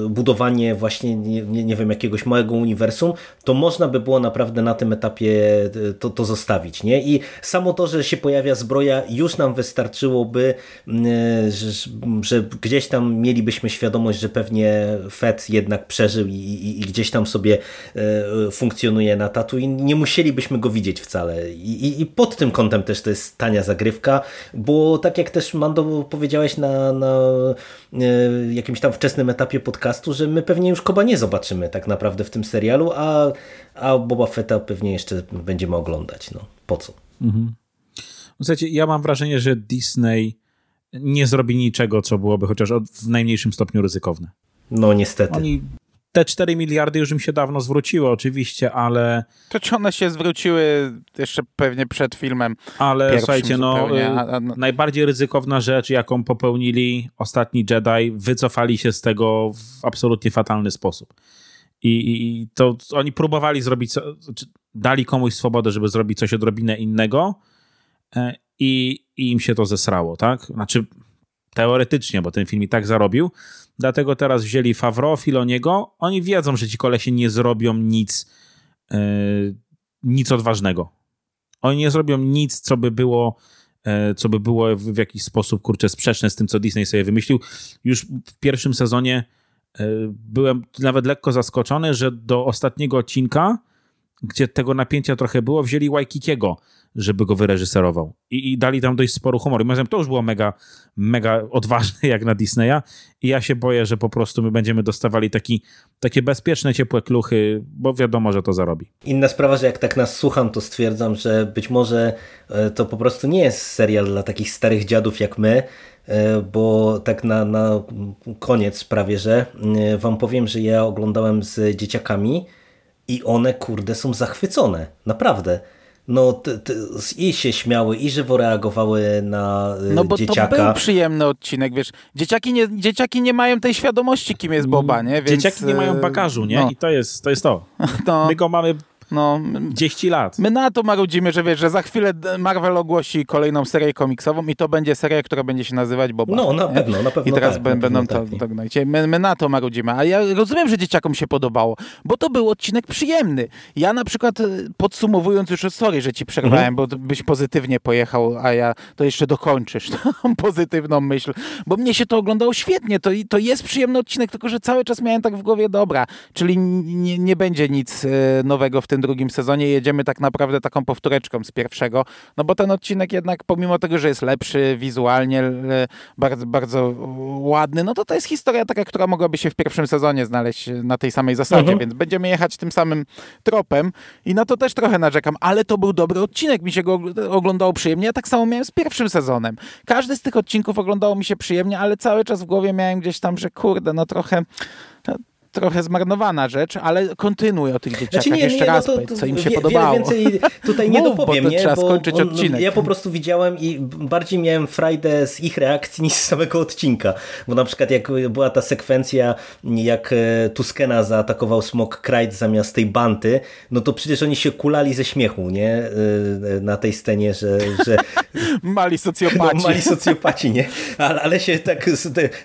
budowy budowanie właśnie, nie, nie, wiem, jakiegoś małego uniwersum, to można by było naprawdę na tym etapie e, to, to zostawić. Nie? I samo to, że się pojawia zbroja, już nam wystarczyłoby, e, że, że gdzieś tam mielibyśmy świadomość, że pewnie Fed jednak przeżył i, i, i gdzieś tam sobie e, funkcjonuje na tatu i nie musielibyśmy go widzieć wcale. I, I, pod tym kątem też to jest tania zagrywka, bo tak jak też Mando powiedziałeś na, na jakimś tam wczesnym etapie podcastu, że my pewnie już Koba nie zobaczymy tak naprawdę w tym serialu, a, a Boba Fetta pewnie jeszcze będziemy oglądać. No, po co? Mhm. Słuchajcie, ja mam wrażenie, że Disney nie zrobi niczego, co byłoby chociaż w najmniejszym stopniu ryzykowne. No niestety. Oni te 4 miliardy już im się dawno zwróciły oczywiście, ale... To czy one się zwróciły jeszcze pewnie przed filmem Ale słuchajcie, no, y, no, najbardziej ryzykowna rzecz, jaką popełnili ostatni Jedi, wycofali się z tego w absolutnie fatalny sposób. I, i to oni próbowali zrobić, dali komuś swobodę, żeby zrobić coś odrobinę innego e, i, i im się to zesrało, tak? Znaczy teoretycznie, bo ten film i tak zarobił, Dlatego teraz wzięli Favreau, Filoniego. Oni wiedzą, że ci kolesi nie zrobią nic, yy, nic odważnego. Oni nie zrobią nic, co by było, yy, co by było w, jakiś sposób, kurczę, sprzeczne z tym, co Disney sobie wymyślił. Już w pierwszym sezonie yy, byłem nawet lekko zaskoczony, że do ostatniego odcinka gdzie tego napięcia trochę było, wzięli Waikikiego, żeby go wyreżyserował. I, I, dali tam dość sporo humoru. I moim to już było mega, mega odważne jak na Disneya. I ja się boję, że po prostu my będziemy dostawali taki, takie bezpieczne, ciepłe kluchy, bo wiadomo, że to zarobi. Inna sprawa, że jak tak nas słucham, to stwierdzam, że być może e, to po prostu nie jest serial dla takich starych dziadów jak my, e, bo tak na, na koniec prawie, że e, wam powiem, że ja oglądałem z dzieciakami i one, kurde, są zachwycone. Naprawdę no, t, t, i się śmiały, i żywo reagowały na y, No bo dzieciaka. to był przyjemny odcinek, wiesz. Dzieciaki nie, dzieciaki nie mają tej świadomości, kim jest Boba, nie? Więc, dzieciaki nie mają bagażu, nie? No. I to jest to. Jest to. No. My go mamy no, 10 lat. My na to marudzimy, że wiesz, że za chwilę Marvel ogłosi kolejną serię komiksową i to będzie seria, która będzie się nazywać Boba. No, na nie? pewno, na pewno I teraz tak, będą tak, to, to gnać. My, my na to marudzimy. A ja rozumiem, że dzieciakom się podobało, bo to był odcinek przyjemny. Ja na przykład e, podsumowując już, sorry, że ci przerwałem, mhm. bo byś pozytywnie pojechał, a ja to jeszcze dokończysz tą pozytywną myśl, bo mnie się to oglądało świetnie. To, to jest przyjemny odcinek, tylko że cały czas miałem tak w głowie, dobra, czyli nie, nie będzie nic e, nowego w tym drugim sezonie, jedziemy tak naprawdę taką powtóreczką z pierwszego, no bo ten odcinek jednak pomimo tego, że jest lepszy wizualnie, bardzo, bardzo ładny, no to to jest historia taka, która mogłaby się w pierwszym sezonie znaleźć na tej samej zasadzie, mhm. więc będziemy jechać tym samym tropem i na to też trochę narzekam, ale to był dobry odcinek, mi się go oglądało przyjemnie, ja tak samo miałem z pierwszym sezonem. Każdy z tych odcinków oglądało mi się przyjemnie, ale cały czas w głowie miałem gdzieś tam, że kurde, no trochę trochę zmarnowana rzecz, ale kontynuuj o tych dzieciakach znaczy nie, jeszcze nie, raz, no to, to, co im się wie, podobało. Więcej tutaj nie Mów, dopowiem, bo nie? trzeba skończyć on, odcinek. Ja po prostu widziałem i bardziej miałem frajdę z ich reakcji niż z samego odcinka, bo na przykład jak była ta sekwencja, jak e, Tuskena zaatakował Smok Krajt zamiast tej banty, no to przecież oni się kulali ze śmiechu, nie? E, na tej scenie, że... że mali socjopaci. No, mali socjopaci, nie? Ale, ale się tak,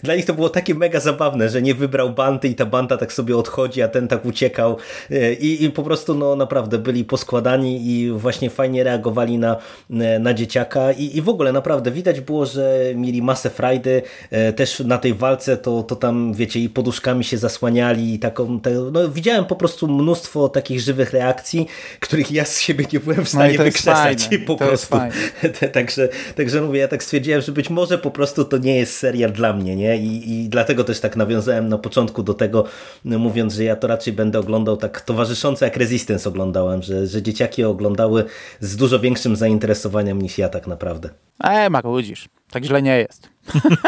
dla nich to było takie mega zabawne, że nie wybrał banty i ta banta tak sobie odchodzi, a ten tak uciekał e, i, i po prostu no naprawdę byli poskładani i właśnie fajnie reagowali na, e, na dzieciaka i, i w ogóle naprawdę widać było, że mieli masę frajdy, e, też na tej walce to, to tam wiecie i poduszkami się zasłaniali i taką, te, no widziałem po prostu mnóstwo takich żywych reakcji, których ja z siebie nie byłem w no stanie no wykrzesać po to prostu. także, także mówię, ja tak stwierdziłem, że być może po prostu to nie jest serial dla mnie, nie? I, i dlatego też tak nawiązałem na początku do tego, mówiąc, że ja to raczej będę oglądał tak towarzysząco jak Resistance oglądałem, że, że dzieciaki oglądały z dużo większym zainteresowaniem niż ja tak naprawdę. E, marudzisz. Tak źle nie jest.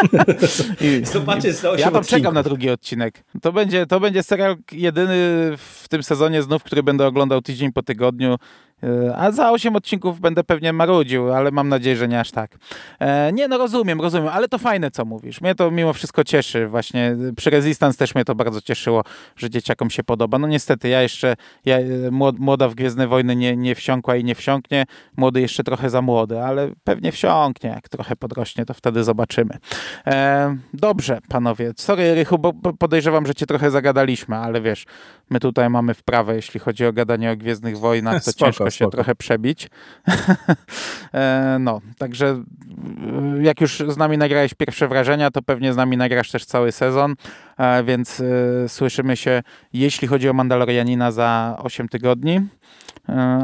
I, Zobaczysz za Ja tam czekam na drugi odcinek. To będzie, to będzie serial jedyny w tym sezonie znów, który będę oglądał tydzień po tygodniu a za 8 odcinków będę pewnie marudził, ale mam nadzieję, że nie aż tak. E, nie, no rozumiem, rozumiem, ale to fajne, co mówisz. Mnie to mimo wszystko cieszy. Właśnie przy Resistance też mnie to bardzo cieszyło, że dzieciakom się podoba. No niestety, ja jeszcze, ja, e, młoda w Gwiezdne Wojny nie, nie wsiąkła i nie wsiąknie. Młody jeszcze trochę za młody, ale pewnie wsiąknie. Jak trochę podrośnie, to wtedy zobaczymy. dobrze, panowie. Sorry, Rychu, bo podejrzewam, że cię trochę zagadaliśmy, ale wiesz, my tutaj mamy wprawę, jeśli chodzi o gadanie o Gwiezdnych Wojnach, to ciężko ciężko się trochę przebić. E, no, także e, jak już z nami nagrałeś pierwsze wrażenia, to pewnie z nami nagrasz też cały sezon, e, więc słyszymy się, jeśli chodzi o Mandalorianina za 8 tygodni,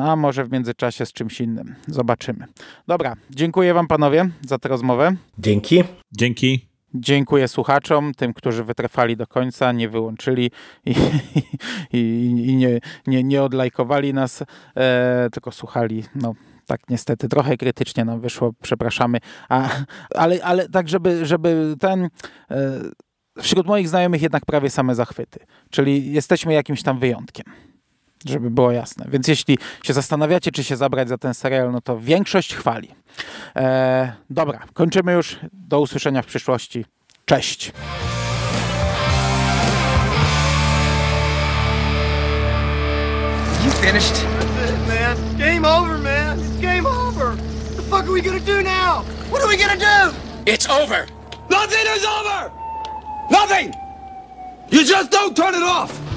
a może w międzyczasie z czymś innym. Zobaczymy. Dobra, dziękuję wam panowie za tę rozmowę. Dzięki. Dzięki. Dziękuję słuchaczom, tym, którzy wytrwali do końca, nie wyłączyli i, i, i nie, nie, nie odlajkowali nas, e, tylko słuchali. No, tak niestety trochę krytycznie nam wyszło, przepraszamy. A, ale, ale tak, żeby, żeby ten. E, wśród moich znajomych jednak prawie same zachwyty. Czyli jesteśmy jakimś tam wyjątkiem żeby było jasne. Więc jeśli się zastanawiacie, czy się zabrać za ten serial, no to większość chwali. E, dobra, kończymy już. Do usłyszenia w przyszłości. Cześć. You finished? That's it, man. game over, man. It's game over. What the fuck are we gonna do now? What are we gonna do? It's over. Nothing is over. Nothing. You just don't turn it off.